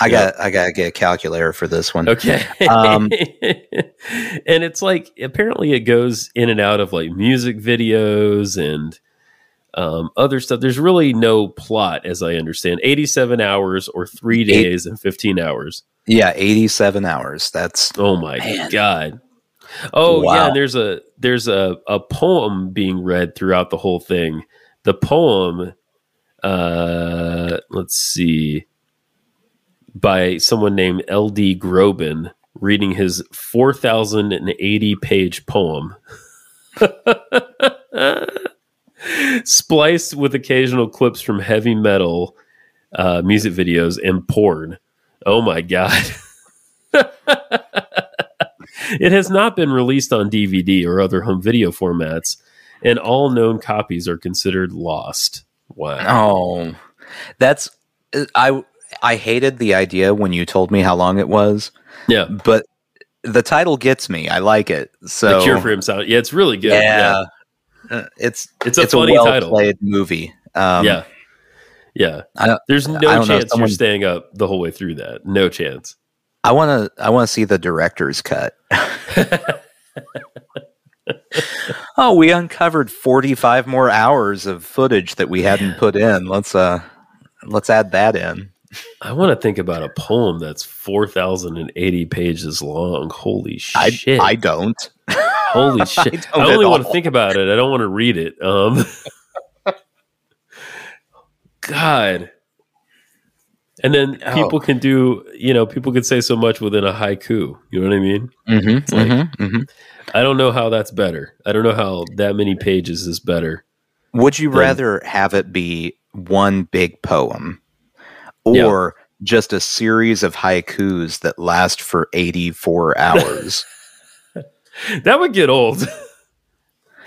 I got I gotta get a calculator for this one. Okay. Um, *laughs* and it's like apparently it goes in and out of like music videos and um, other stuff. There's really no plot, as I understand. 87 hours or three Eight- days and 15 hours. Yeah, eighty-seven hours. That's Oh my Man. god. Oh yeah, Wow. and there's a there's a, a poem being read throughout the whole thing. The poem, uh, let's see, by someone named L.D. Groban, reading his 4,080 page poem. *laughs* Spliced with occasional clips from heavy metal uh, music videos and porn. Oh my god. *laughs* it has not been released on DVD or other home video formats, and all known copies are considered lost. Wow. oh, that's I I hated the idea when you told me how long it was, Yeah. but the title gets me. I like it. So the Cure for Insomnia. Yeah, it's really good. yeah, Uh, it's It's a funny well title. played movie. Um, yeah. Yeah. There's no I don't know, chance someone- you're staying up the whole way through that. No chance. I want to. I want to see the director's cut. *laughs* *laughs* oh, we uncovered forty-five more hours of footage that we hadn't put in. Let's uh, let's add that in. I want to think about a poem that's 4,080 pages long. Holy I shit. I don't. Holy *laughs* shit. I, don't only want to think about it. I don't want to read it. Um *laughs* God. And then Oh. people can do, you know, people can say so much within a haiku. You know what I mean? Mm-hmm, like- mm-hmm. I don't know how that's better. I don't know how that many pages is better. Would you Then- rather have it be one big poem Or just a series of haikus that last for 84 *laughs* hours. That would get old.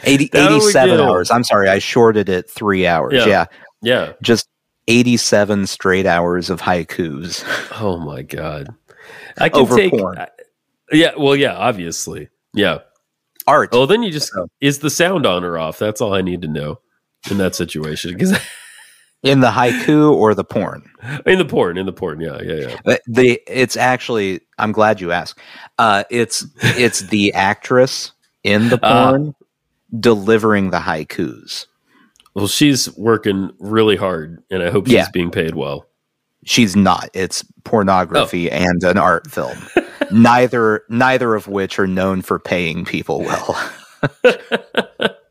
80, 87 get old. hours. I'm sorry, I shorted it three hours. Yeah. Yeah. yeah. Just 87 straight hours of haikus. *laughs* Oh my god. I can Over take. I- uh, yeah, well yeah, obviously. Yeah. Art. Oh, then you just So- is the sound on or off? That's all I need to know in that situation. Because *laughs* in the haiku or the porn. in the porn, in the porn, yeah, yeah, yeah. Uh, The it's actually I'm glad you asked. Uh, it's *laughs* it's the actress in the Ah. porn delivering the haikus. Well, she's working really hard, and I hope she's Yeah. being paid well. She's not. It's pornography Oh. and an art film. *laughs* neither neither of which are known for paying people well. *laughs*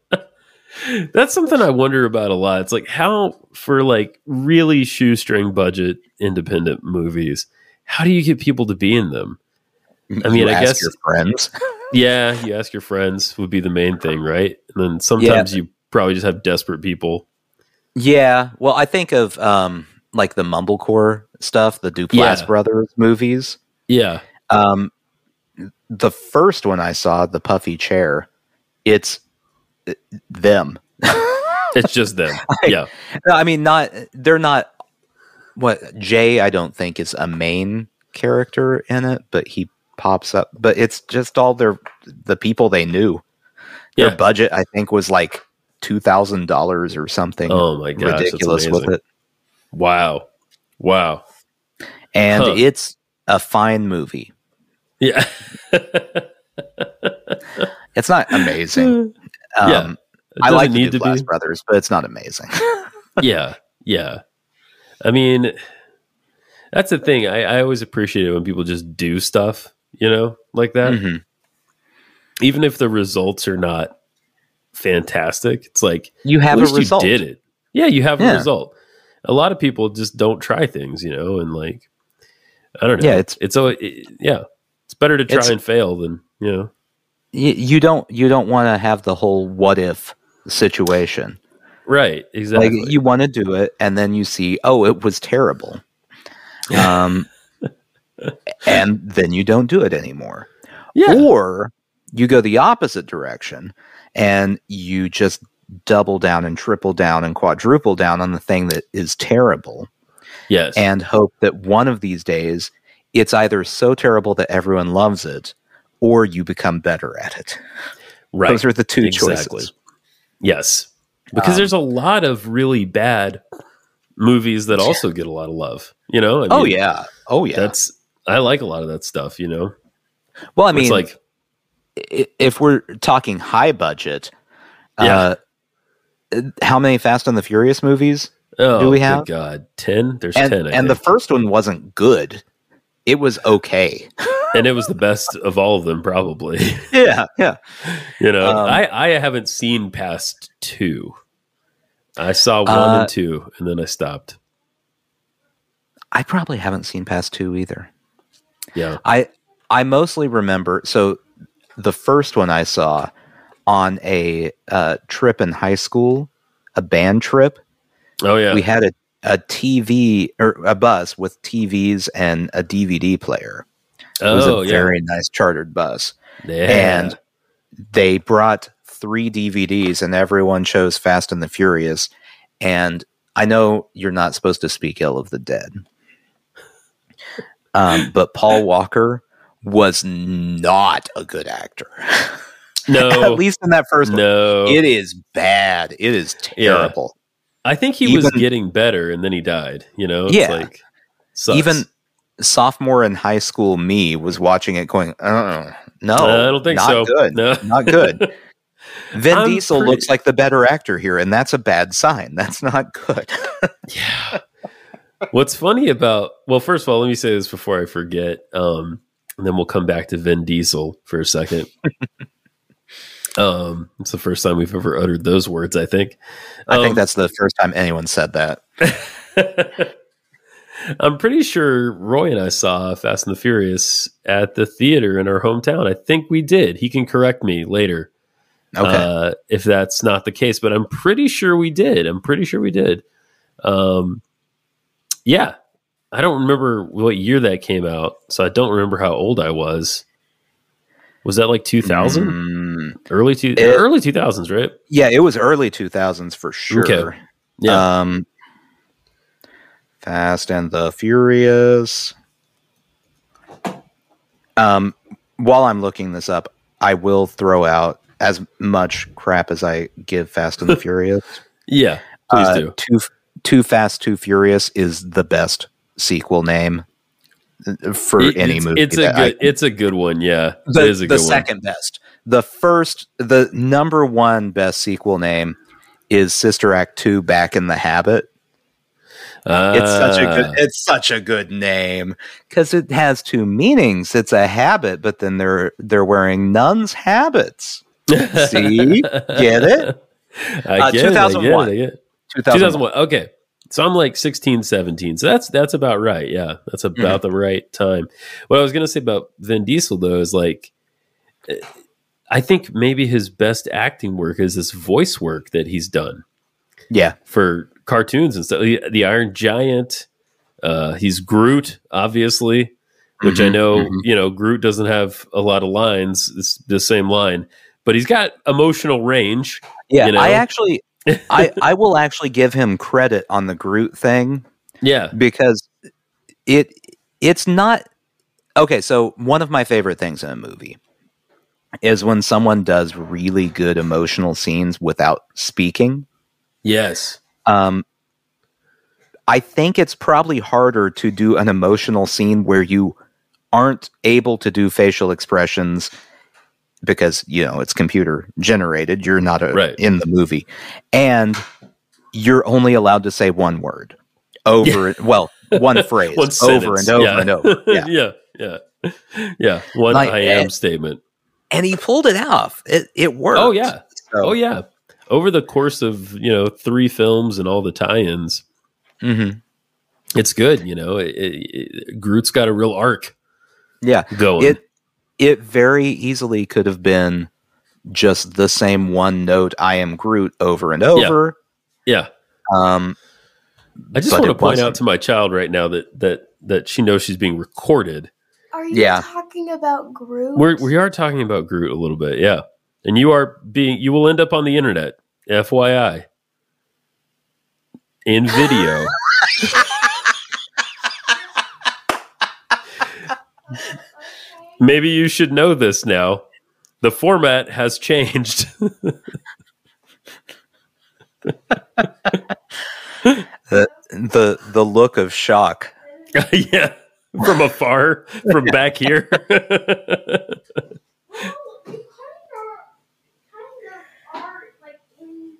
That's something I wonder about a lot. It's like how for like really shoestring budget independent movies, how do you get people to be in them? I mean, You I guess- your friends. *laughs* Yeah, you ask your friends would be the main thing, right? And then sometimes you probably just have desperate people. Yeah. Well, I think of um like the mumblecore stuff, the Duplass Yeah. brothers movies. Yeah. Um, the first one I saw, the puffy chair, it's them. *laughs* It's just them. *laughs* yeah. No, I mean, not they're not. What Jay? I don't think is a main character in it, but he pops up. But it's just all their the people they knew. Their Yeah. budget, I think, was like two thousand dollars or something. Oh my gosh, ridiculous with it, Wow. Wow. and Huh. it's a fine movie. Yeah. *laughs* It's not amazing. Um, Yeah. I doesn't like the need to Duplass be. brothers, but it's not amazing. *laughs* yeah, yeah. I mean, that's the thing. I, I always appreciate it when people just do stuff, you know, like that. Mhm. Even if the results are not fantastic, it's like You have at a result. you did it. Yeah, you have a result. A lot of people just don't try things, you know, and like I don't know. Yeah, it's- it's always, it, yeah, it's better to try and fail than you know. You, you don't you don't want to have the whole what if situation. Right, exactly. Like you want to do it, and then you see, oh, it was terrible, um, *laughs* and then you don't do it anymore, yeah, or you go the opposite direction, and you just double down and triple down and quadruple down on the thing that is terrible, yes, and hope that one of these days it's either so terrible that everyone loves it, or you become better at it. right. Those are the two Exactly. choices. Yes, because Um, there's a lot of really bad movies that also get a lot of love. You know? I oh yeah, oh yeah. that's I like a lot of that stuff. You know, well, I mean, it's mean, like if we're talking high budget, Yeah. uh, how many Fast and the Furious movies? oh, do we have- God ten? There's And, ten, I and the first one wasn't good; it was okay. and it was the best of all of them, probably. *laughs* yeah, yeah. *laughs* you know, Um, I I haven't seen past two. I saw one Uh, and two, and then I stopped. I probably haven't seen past two either. Yeah. I I mostly remember. So the first one I saw on a uh, trip in high school, a band trip. Oh yeah. We had a a TV or a bus with TVs and a DVD player. It was oh a yeah. very nice chartered bus. yeah. and they brought three DVDs, and everyone chose Fast and the Furious. And I know you're not supposed to speak ill of the dead, um, *laughs* but Paul Walker was not a good actor. no, *laughs* At least in that first one, no. it is bad. It is Yeah. I think he was getting better, and then he died. You know, Yeah. like. Even sophomore in high school, me was watching it, going, "Uh, no, I don't think not so. Good, No. not good." *laughs* Vin I'm Diesel pretty- looks like the better actor here, and that's a bad sign. That's not good. *laughs* Yeah. What's funny about well, first of all, let me say this before I forget. Um, and then we'll come back to Vin Diesel for a second. *laughs* um, it's the first time we've ever uttered those words, I think. I Um, think that's the first time anyone said that. *laughs* I'm pretty sure Roy and I saw Fast and the Furious at the theater in our hometown. I think we did. He can correct me later Okay. uh, if that's not the case, but I'm pretty sure we did. I'm pretty sure we did. Um, yeah, I don't remember what year that came out, so I don't remember how old I was. Was that like 2000? Mm, Early two, It- early 2000s, right? yeah, it was early 2000s for sure. Okay. Yeah. Um, Fast and the Furious. Um, while I'm looking this up, I will throw out as much crap as I give Fast and the *laughs* Furious. yeah. Please Uh, do. Too Too Fast, Too Furious is the best sequel name for It- any it's, movie. It's a that I- good. it's a good one. Yeah, the, it is a the good one. second best. The first, the number one best sequel name is Sister Act Two: Back in the Habit. It's such a Ah. good. It's such a good name because it has two meanings. It's a habit, but then they're they're wearing nuns' habits. See? *laughs* Get it? I Uh, get it. I get it. 2001. I get it. 2001. 2001. Okay. So I'm like 16, 17. So that's that's about right. Yeah. That's Mm-hmm. about the right time. What I was going to say about Vin Diesel though is like I think maybe his best acting work is this voice work that he's done Yeah, for cartoons and stuff. The, the Iron Giant, uh he's Groot obviously, which I Mhm, know, mhm. you know, Groot doesn't have a lot of lines, it's the same line, but he's got emotional range. yeah. You know? I actually, I *laughs* I will actually give him credit on the Groot thing Yeah. because it it's not okay. So one of my favorite things in a movie is when someone does really good emotional scenes without speaking. Yes. Um, I think it's probably harder to do an emotional scene where you aren't able to do facial expressions because you know it's computer generated. You're not a, Right. in the movie, and you're only allowed to say one word over. Well, one *laughs* phrase One over and over yeah. and over. *laughs* Yeah. yeah, yeah, yeah. One Like, I am eh, statement. and he pulled it off. It it worked. Oh yeah, So, oh yeah. Over the course of you know three films and all the tie-ins, mhm. it's good. You know, it, it- Groot's got a real arc yeah. going. It it very easily could have been just the same one note "I am Groot" over and over. yeah, Um, I just want to point wasn't. out to my child right now that that that she knows she's being recorded. Are you Yeah. talking about Groot? We're we are talking about Groot a little bit, yeah. And you are being you will end up on the internet, FYI. In video. *laughs* *laughs* Maybe you should know this now. The format has changed. *laughs* the the the look of shock. *laughs* yeah. From afar, from *laughs* back here. Well, you kind of, kind of are like in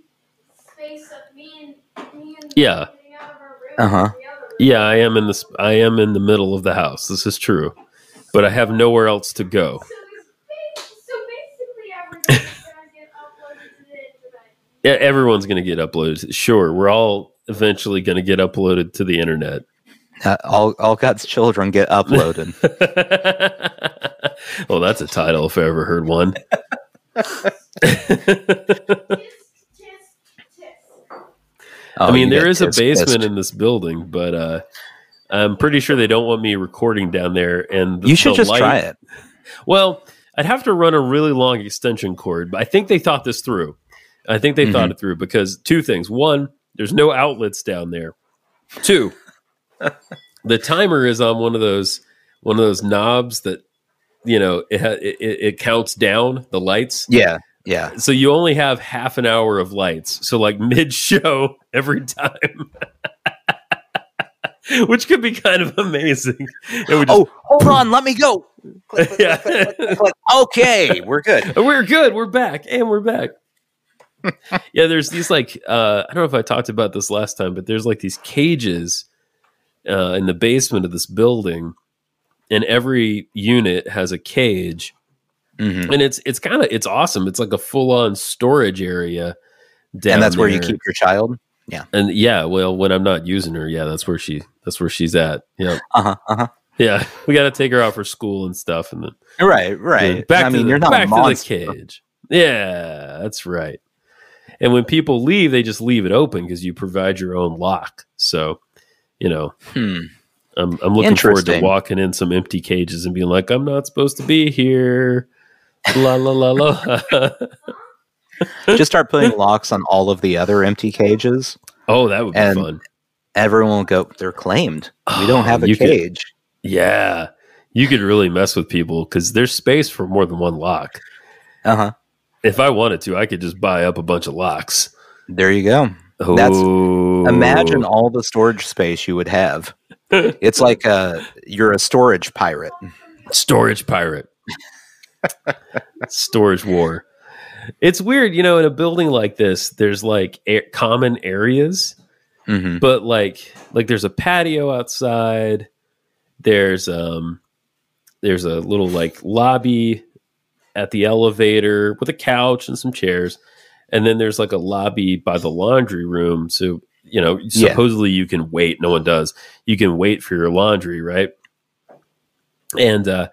space of me and and Yeah. getting out of our room and the other room. yeah, I am in this I am in the middle of the house. This is true. But I have nowhere else to go. So, it's so basically, everything's gonna get uploaded to the internet. Yeah, everyone's going to get uploaded. Sure, we're all eventually going to get uploaded to the internet. Uh, all all God's children get uploaded. *laughs* well, that's a title if I ever heard one. Oh, I mean, you there get is a basement in this building, but uh, I'm pretty sure they don't want me recording down there. And the, You should just light- try it. Well, I'd have to run a really long extension cord, but I think they thought this through. I think they Mm-hmm. thought it through because two things. One, there's no outlets down there. Two, *laughs* the timer is on one of those one of those knobs that you know it, it, it it counts down the lights. Yeah, yeah. So you only have half an hour of lights. So like *laughs* mid show every time. *laughs* *laughs* Which could be kind of amazing. It would just Oh, hold on, let me go. Click, click, Yeah. *laughs* click. Okay, we're good. *laughs* We're good. We're back, and we're back. yeah, there's these like uh, I don't know if I talked about this last time, but there's like these cages uh, in the basement of this building, and every unit has a cage, Mhm. and it's it's kind of it's awesome. It's like a full on storage area, down And that's where you keep your child. And yeah, well, when I'm not using her, yeah, that's where she that's where she's at. Yeah, Uh huh. Uh huh. yeah, we got to take her out for school and stuff, and then Right. Right. Back I to mean, the, you're not back to the cage. Yeah, that's right. And when people leave, they just leave it open because you provide your own lock. So, you know, Hmm. I'm I'm looking forward to walking in some empty cages and being like, I'm not supposed to be here. La la la la. *laughs* *laughs* Just start putting locks on all of the other empty cages. oh, that would be And- fun. Everyone will go, they're claimed. We don't Oh, have a you could- cage. Yeah, you could really mess with people because there's space for more than one lock. Uh huh. If I wanted to, I could just buy up a bunch of locks. There you go. That's- Oh. Imagine all the storage space you would have. *laughs* It's like uh, you're a storage pirate. storage pirate *laughs* storage war it's weird you know in a building like this there's like a- common areas hmm but like like there's a patio outside there's um there's a little like lobby at the elevator with a couch and some chairs and then there's like a lobby by the laundry room so you know Yeah. supposedly you can wait no one does you can wait for your laundry right and uh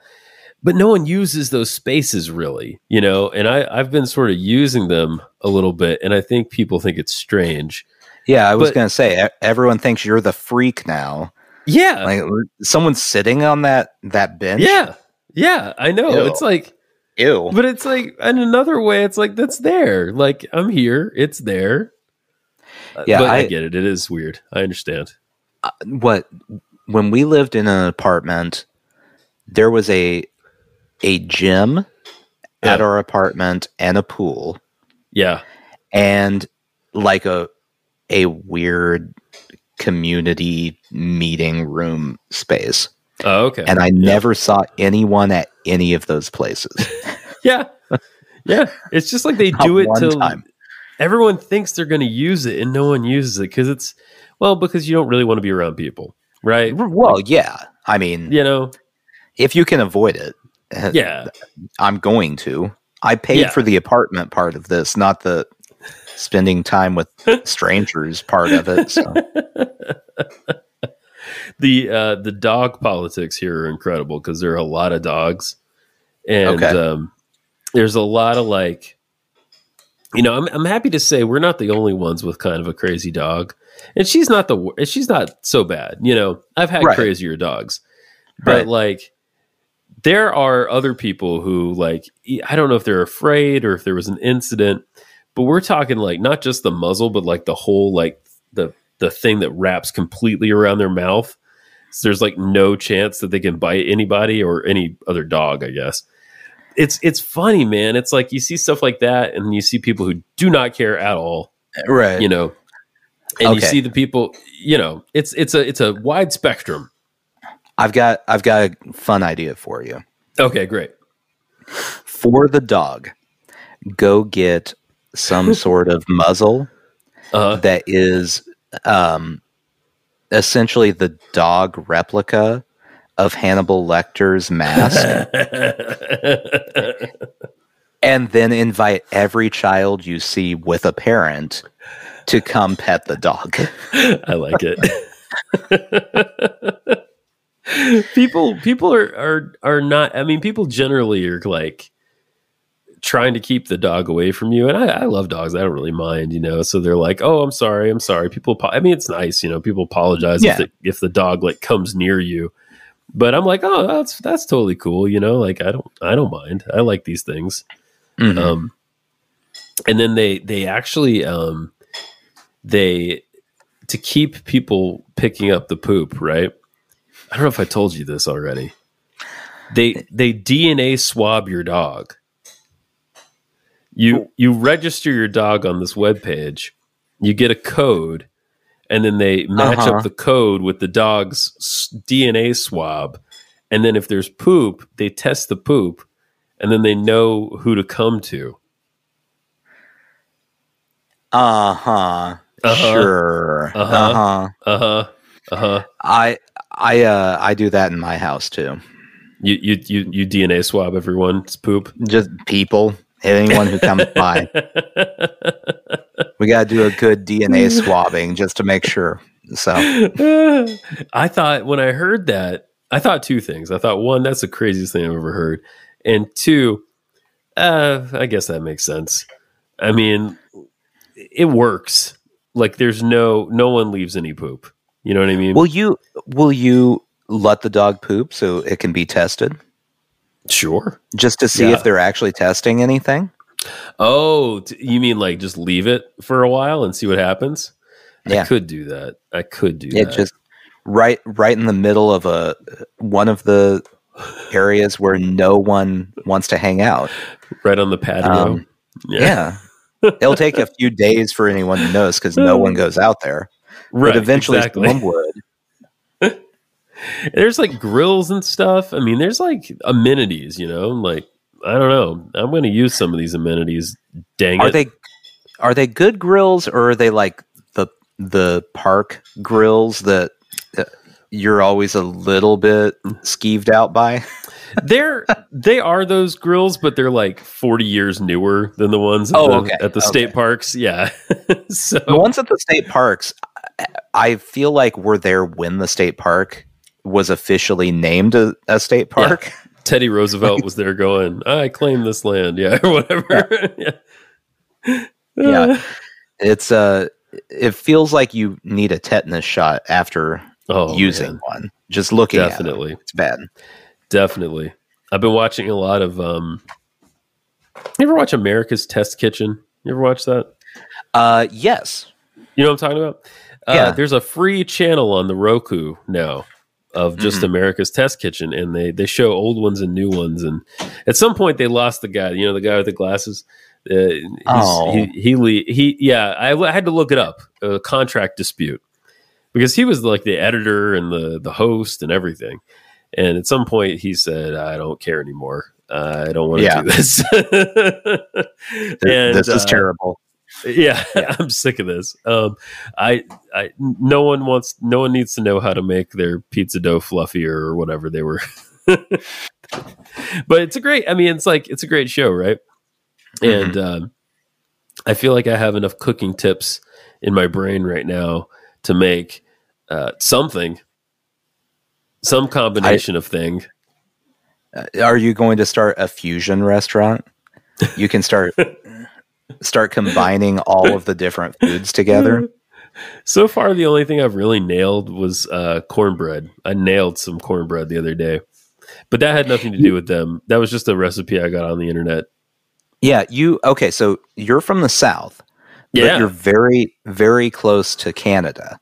but no one uses those spaces really you know and i i've been sort of using them a little bit and i think people think it's strange Yeah, I was going to say everyone thinks you're the freak now. yeah Like someone's sitting on that that bench. Yeah. Yeah, I know. Ew. It's like Ew. but it's like in another way it's like that's there. Like I'm here, it's there. Uh, Yeah, but I, I- get it. It is weird. I understand. what when we lived in an apartment there was a a gym at our apartment and a pool Yeah. and like a a weird community meeting room space Oh, okay. and i Yeah. never saw anyone at any of those places *laughs* Yeah. Yeah. It's just like they do it till time. everyone thinks they're going to use it and no one uses it because it's well because you don't really want to be around people, right? well yeah i mean You know. if you can avoid it Yeah. i'm going to i paid Yeah. for the apartment part of this not the spending time with *laughs* strangers part of it so *laughs* the uh the dog politics here are incredible because there are a lot of dogs and Okay. um there's a lot of like you know I'm, I'm happy to say we're not the only ones with kind of a crazy dog and she's not the she's not so bad you know i've had Right. crazier dogs but Right. like there are other people who like I don't know if they're afraid or if there was an incident but we're talking like not just the muzzle but like the whole like the the thing that wraps completely around their mouth. So there's like no chance that they can bite anybody or any other dog i guess. It's it's funny man. It's like you see stuff like that and you see people who do not care at all right. you know and you see the people you know it's it's a it's a wide spectrum i've got i've got a fun idea for you okay great for the dog go get some *laughs* sort of muzzle uh that is um essentially the dog replica of Hannibal Lecter's mask *laughs* and then invite every child you see with a parent to come pet the dog. *laughs* I like it. People people are, are are not I mean people generally are like trying to keep the dog away from you. And I, I love dogs. I don't really mind you know? So they're like oh I'm sorry. I'm sorry. People I mean it's nice you know? People apologize if, the, if the dog like comes near you. But I'm like oh that's that's totally cool you know? Like I don't I don't mind. I like these things. Mhm. um, and then they they actually um, they to keep people picking up the poop right i don't know if i told you this already they they dna swab your dog you you register your dog on this web page you get a code and then they match Uh-huh. up the code with the dog's dna swab and then if there's poop they test the poop and then they know who to come to Uh-huh. Uh-huh. Sure. Uh-huh. Uh-huh. uh-huh uh-huh I I uh I do that in my house too. you you you, you dna swab everyone's poop Just people, anyone who comes *laughs* by. We got to do a good DNA swabbing just to make sure. So, I thought when I heard that, I thought two things. I thought one, that's the craziest thing I've ever heard, and two, uh, I guess that makes sense. I mean, it works. Like, there's no no one leaves any poop. You know what I mean? will you will you let the dog poop so it can be tested, Sure. just to see Yeah. if they're actually testing anything. Oh, t- you mean like just leave it for a while and see what happens? I could do that. I could do Yeah, that. just right, right in the middle of a one of the areas where no one wants to hang out. right on the patio. Um, Yeah. It'll take a few days for anyone to notice because no one *laughs* goes out there. Right. but eventually exactly. someone would. *laughs* there's like grills and stuff. I mean, there's like amenities, you know, like I don't know. I'm going to use some of these amenities. Dang Are it. they are they good grills or are they like the the park grills that uh, you're always a little bit skeeved out by? *laughs* they're they are those grills, but they're like 40 years newer than the ones at Oh, the, okay, at the okay. state parks. Yeah. *laughs* so The ones at the state parks, I- feel like we're there when the state park was officially named a, a state park. *laughs* Teddy Roosevelt was there going, I claim this land. Yeah. Or *laughs* whatever. yeah. *laughs* Yeah. It's uh it feels like you need a tetanus shot after Oh, using man. one. Just looking at Definitely. it. It's bad. Definitely. I've been watching a lot of um You ever watch America's Test Kitchen? You ever watch that? Uh yes. You know what I'm talking about? Uh, Yeah. There's a free channel on the Roku now of just Mhm. America's Test Kitchen, and they they show old ones and new ones. And at some point, they lost the guy. You know, the guy with the glasses. Uh, Oh. he he he yeah. I, I had to look it up. A contract dispute because he was like the editor and the the host and everything. And at some point, he said, "I don't care anymore. I don't want to Yeah. do this." *laughs* And, this is uh, terrible. *laughs* yeah, I'm sick of this. Um, I, I, no one wants, no one needs to know how to make their pizza dough fluffier or whatever they were. *laughs* but it's a great. I mean, it's like it's a great show, right? And um, I feel like I have enough cooking tips in my brain right now to make uh, something, some combination of thing. Uh, Are you going to start a fusion restaurant? You can start *laughs* start combining all of the different foods together. *laughs* So far, the only thing I've really nailed was uh, cornbread. I nailed some cornbread the other day, but that had nothing to do with them. That was just a recipe I got on the internet. Yeah, you okay, so you're from the south. Yeah. But you're very very close to Canada.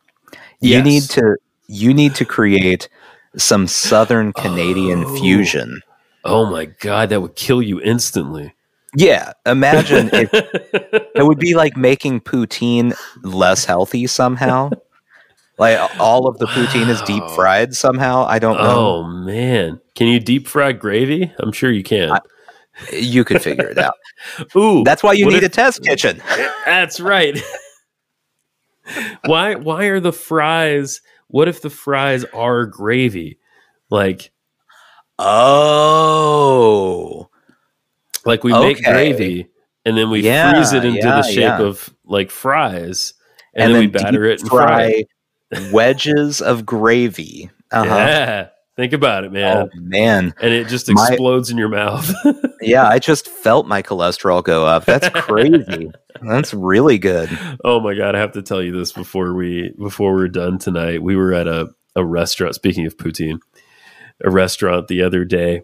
You Yes. need to you need to create some southern Canadian Oh. fusion. Oh my god, that would kill you instantly. Yeah, imagine if *laughs* it would be like making poutine less healthy somehow. Like all of the poutine is deep fried somehow. I don't know. Oh man, can you deep fry gravy? I'm sure you can. You could figure it out. *laughs* Ooh, That's why you need if- a test kitchen. *laughs* That's right. why? Why are the fries? What if the fries are gravy? Like, Oh. Like we make gravy and then we Yeah, freeze it into yeah, the shape yeah. of like fries, and, then, we batter it and fry. it. wedges of gravy. *laughs* Uh-huh. Yeah, think about it, man. Oh man. and it just My- explodes in your mouth. *laughs* Yeah, I just felt my cholesterol go up. That's crazy. That's really good. oh my god, I have to tell you this before we before we're done tonight. We were at a a restaurant. Speaking of poutine, a restaurant the other day,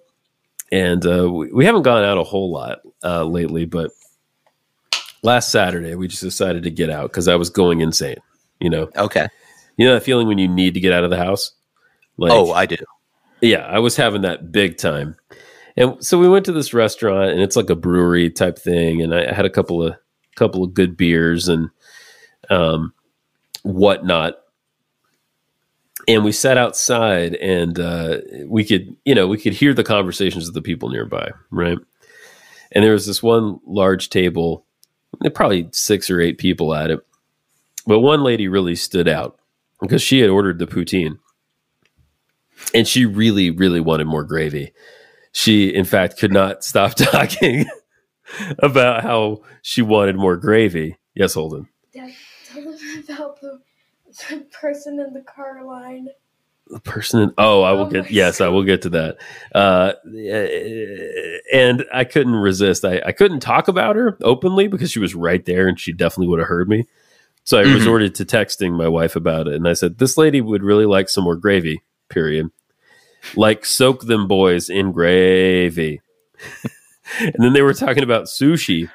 and uh, we, we haven't gone out a whole lot uh, lately. But last Saturday, we just decided to get out because I was going insane. You know, Okay. you know that feeling when you need to get out of the house. Like, oh, I do. yeah, I was having that big time. And so we went to this restaurant and it's like a brewery type thing. And I had a couple of couple of good beers and um whatnot. And we sat outside and uh we could, you know, we could hear the conversations of the people nearby, right? And there was this one large table, probably six or eight people at it. But one lady really stood out because she had ordered the poutine and she really, really wanted more gravy. She, in fact, could not *laughs* stop talking *laughs* about how she wanted more gravy. Yes, Holden. Dad, tell them about the, *laughs* the person in the car line. The person, in, oh, I will Oh get. my Yes, I will get to that. Uh, and I couldn't resist. I, I couldn't talk about her openly because she was right there, and she definitely would have heard me. So I Mhm. resorted to texting my wife about it, and I said, "This lady would really like some more gravy." Period. like soak them boys in gravy. *laughs* and then they were talking about sushi.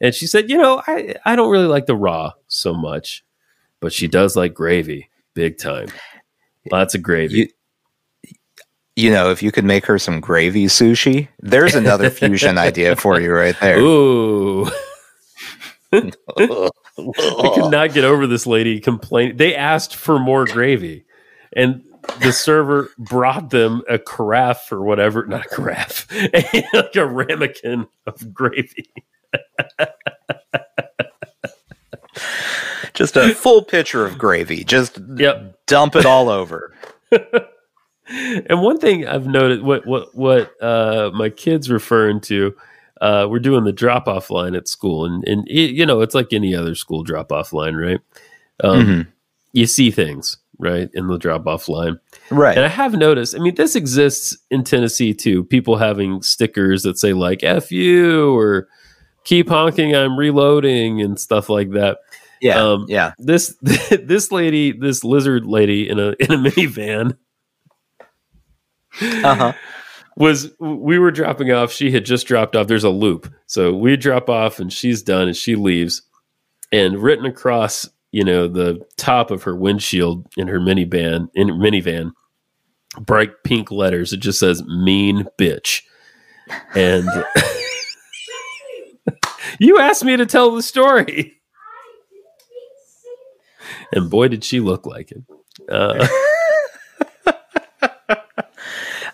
And she said, you know, I, I don't really like the raw so much, but she does like gravy big time. Lots of gravy. You, you know, if you could make her some gravy sushi, there's another fusion *laughs* idea for you right there. Ooh. *laughs* I could not get over this lady complaining. They asked for more gravy, and the server brought them a carafe or whatever, not a carafe, *laughs* like a ramekin of gravy. Just a full pitcher of gravy. Just Yep. dump it all over. *laughs* and one thing I've noted, what what what uh, my kids referring to, uh, we're doing the drop off line at school, and and it, you know it's like any other school drop off line, right? Um, Mhm. You see things right in the drop off line, Right. and I have noticed. I mean, this exists in Tennessee too. People having stickers that say like "F you" or "Keep honking, I'm reloading" and stuff like that. Yeah. um, yeah. This *laughs* this lady, this lizard lady in a in a *laughs* minivan Uh-huh. was we were dropping off. She had just dropped off. There's a loop, so we drop off and she's done and she leaves. And written across, you know, the top of her windshield in her minivan in her minivan, bright pink letters. It just says "mean bitch," and *laughs* you asked me to tell the story, and boy, did she look like it. Uh, *laughs* *laughs*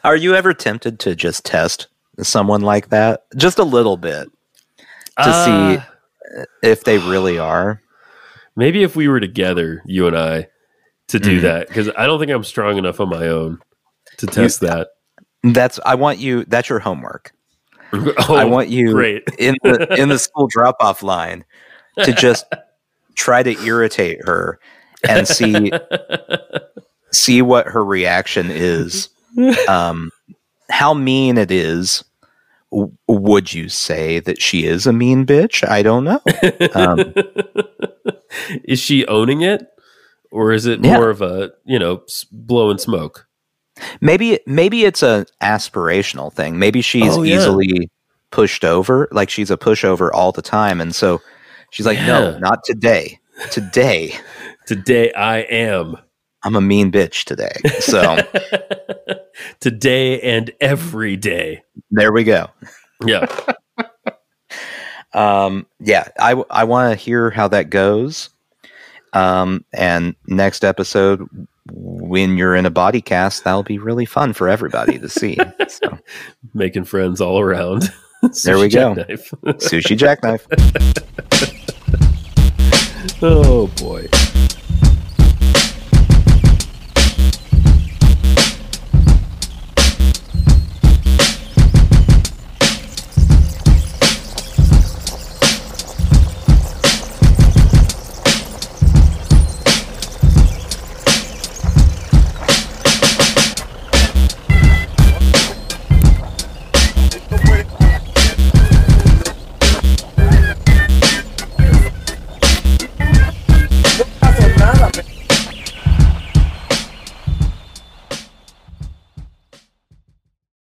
Are you ever tempted to just test someone like that? Just a little bit to uh, see if they really are. Maybe if we were together, you and I, to do Mhm. that, because I don't think I'm strong enough on my own to test that. That's I want you that's your homework. *laughs* oh, I want you great. in the in the school drop off line to just try to irritate her and see *laughs* see what her reaction is. Um, how mean it is. W- would you say that she is a mean bitch? I don't know. Um, *laughs* is she owning it, or is it Yeah. more of a you know blowing smoke? maybe maybe it's an aspirational thing. Maybe she's Oh, yeah. easily pushed over, like she's a pushover all the time, and so she's like, Yeah. "No, not today. Today, *laughs* Today I am. I'm a mean bitch today." So *laughs* Today and every day. there we go. Yeah. *laughs* Um, yeah, I I want to hear how that goes. Um, and next episode, when you're in a body cast, that'll be really fun for everybody to see. so, Making friends all around. *laughs* There we go. sushi jackknife. *laughs* oh boy.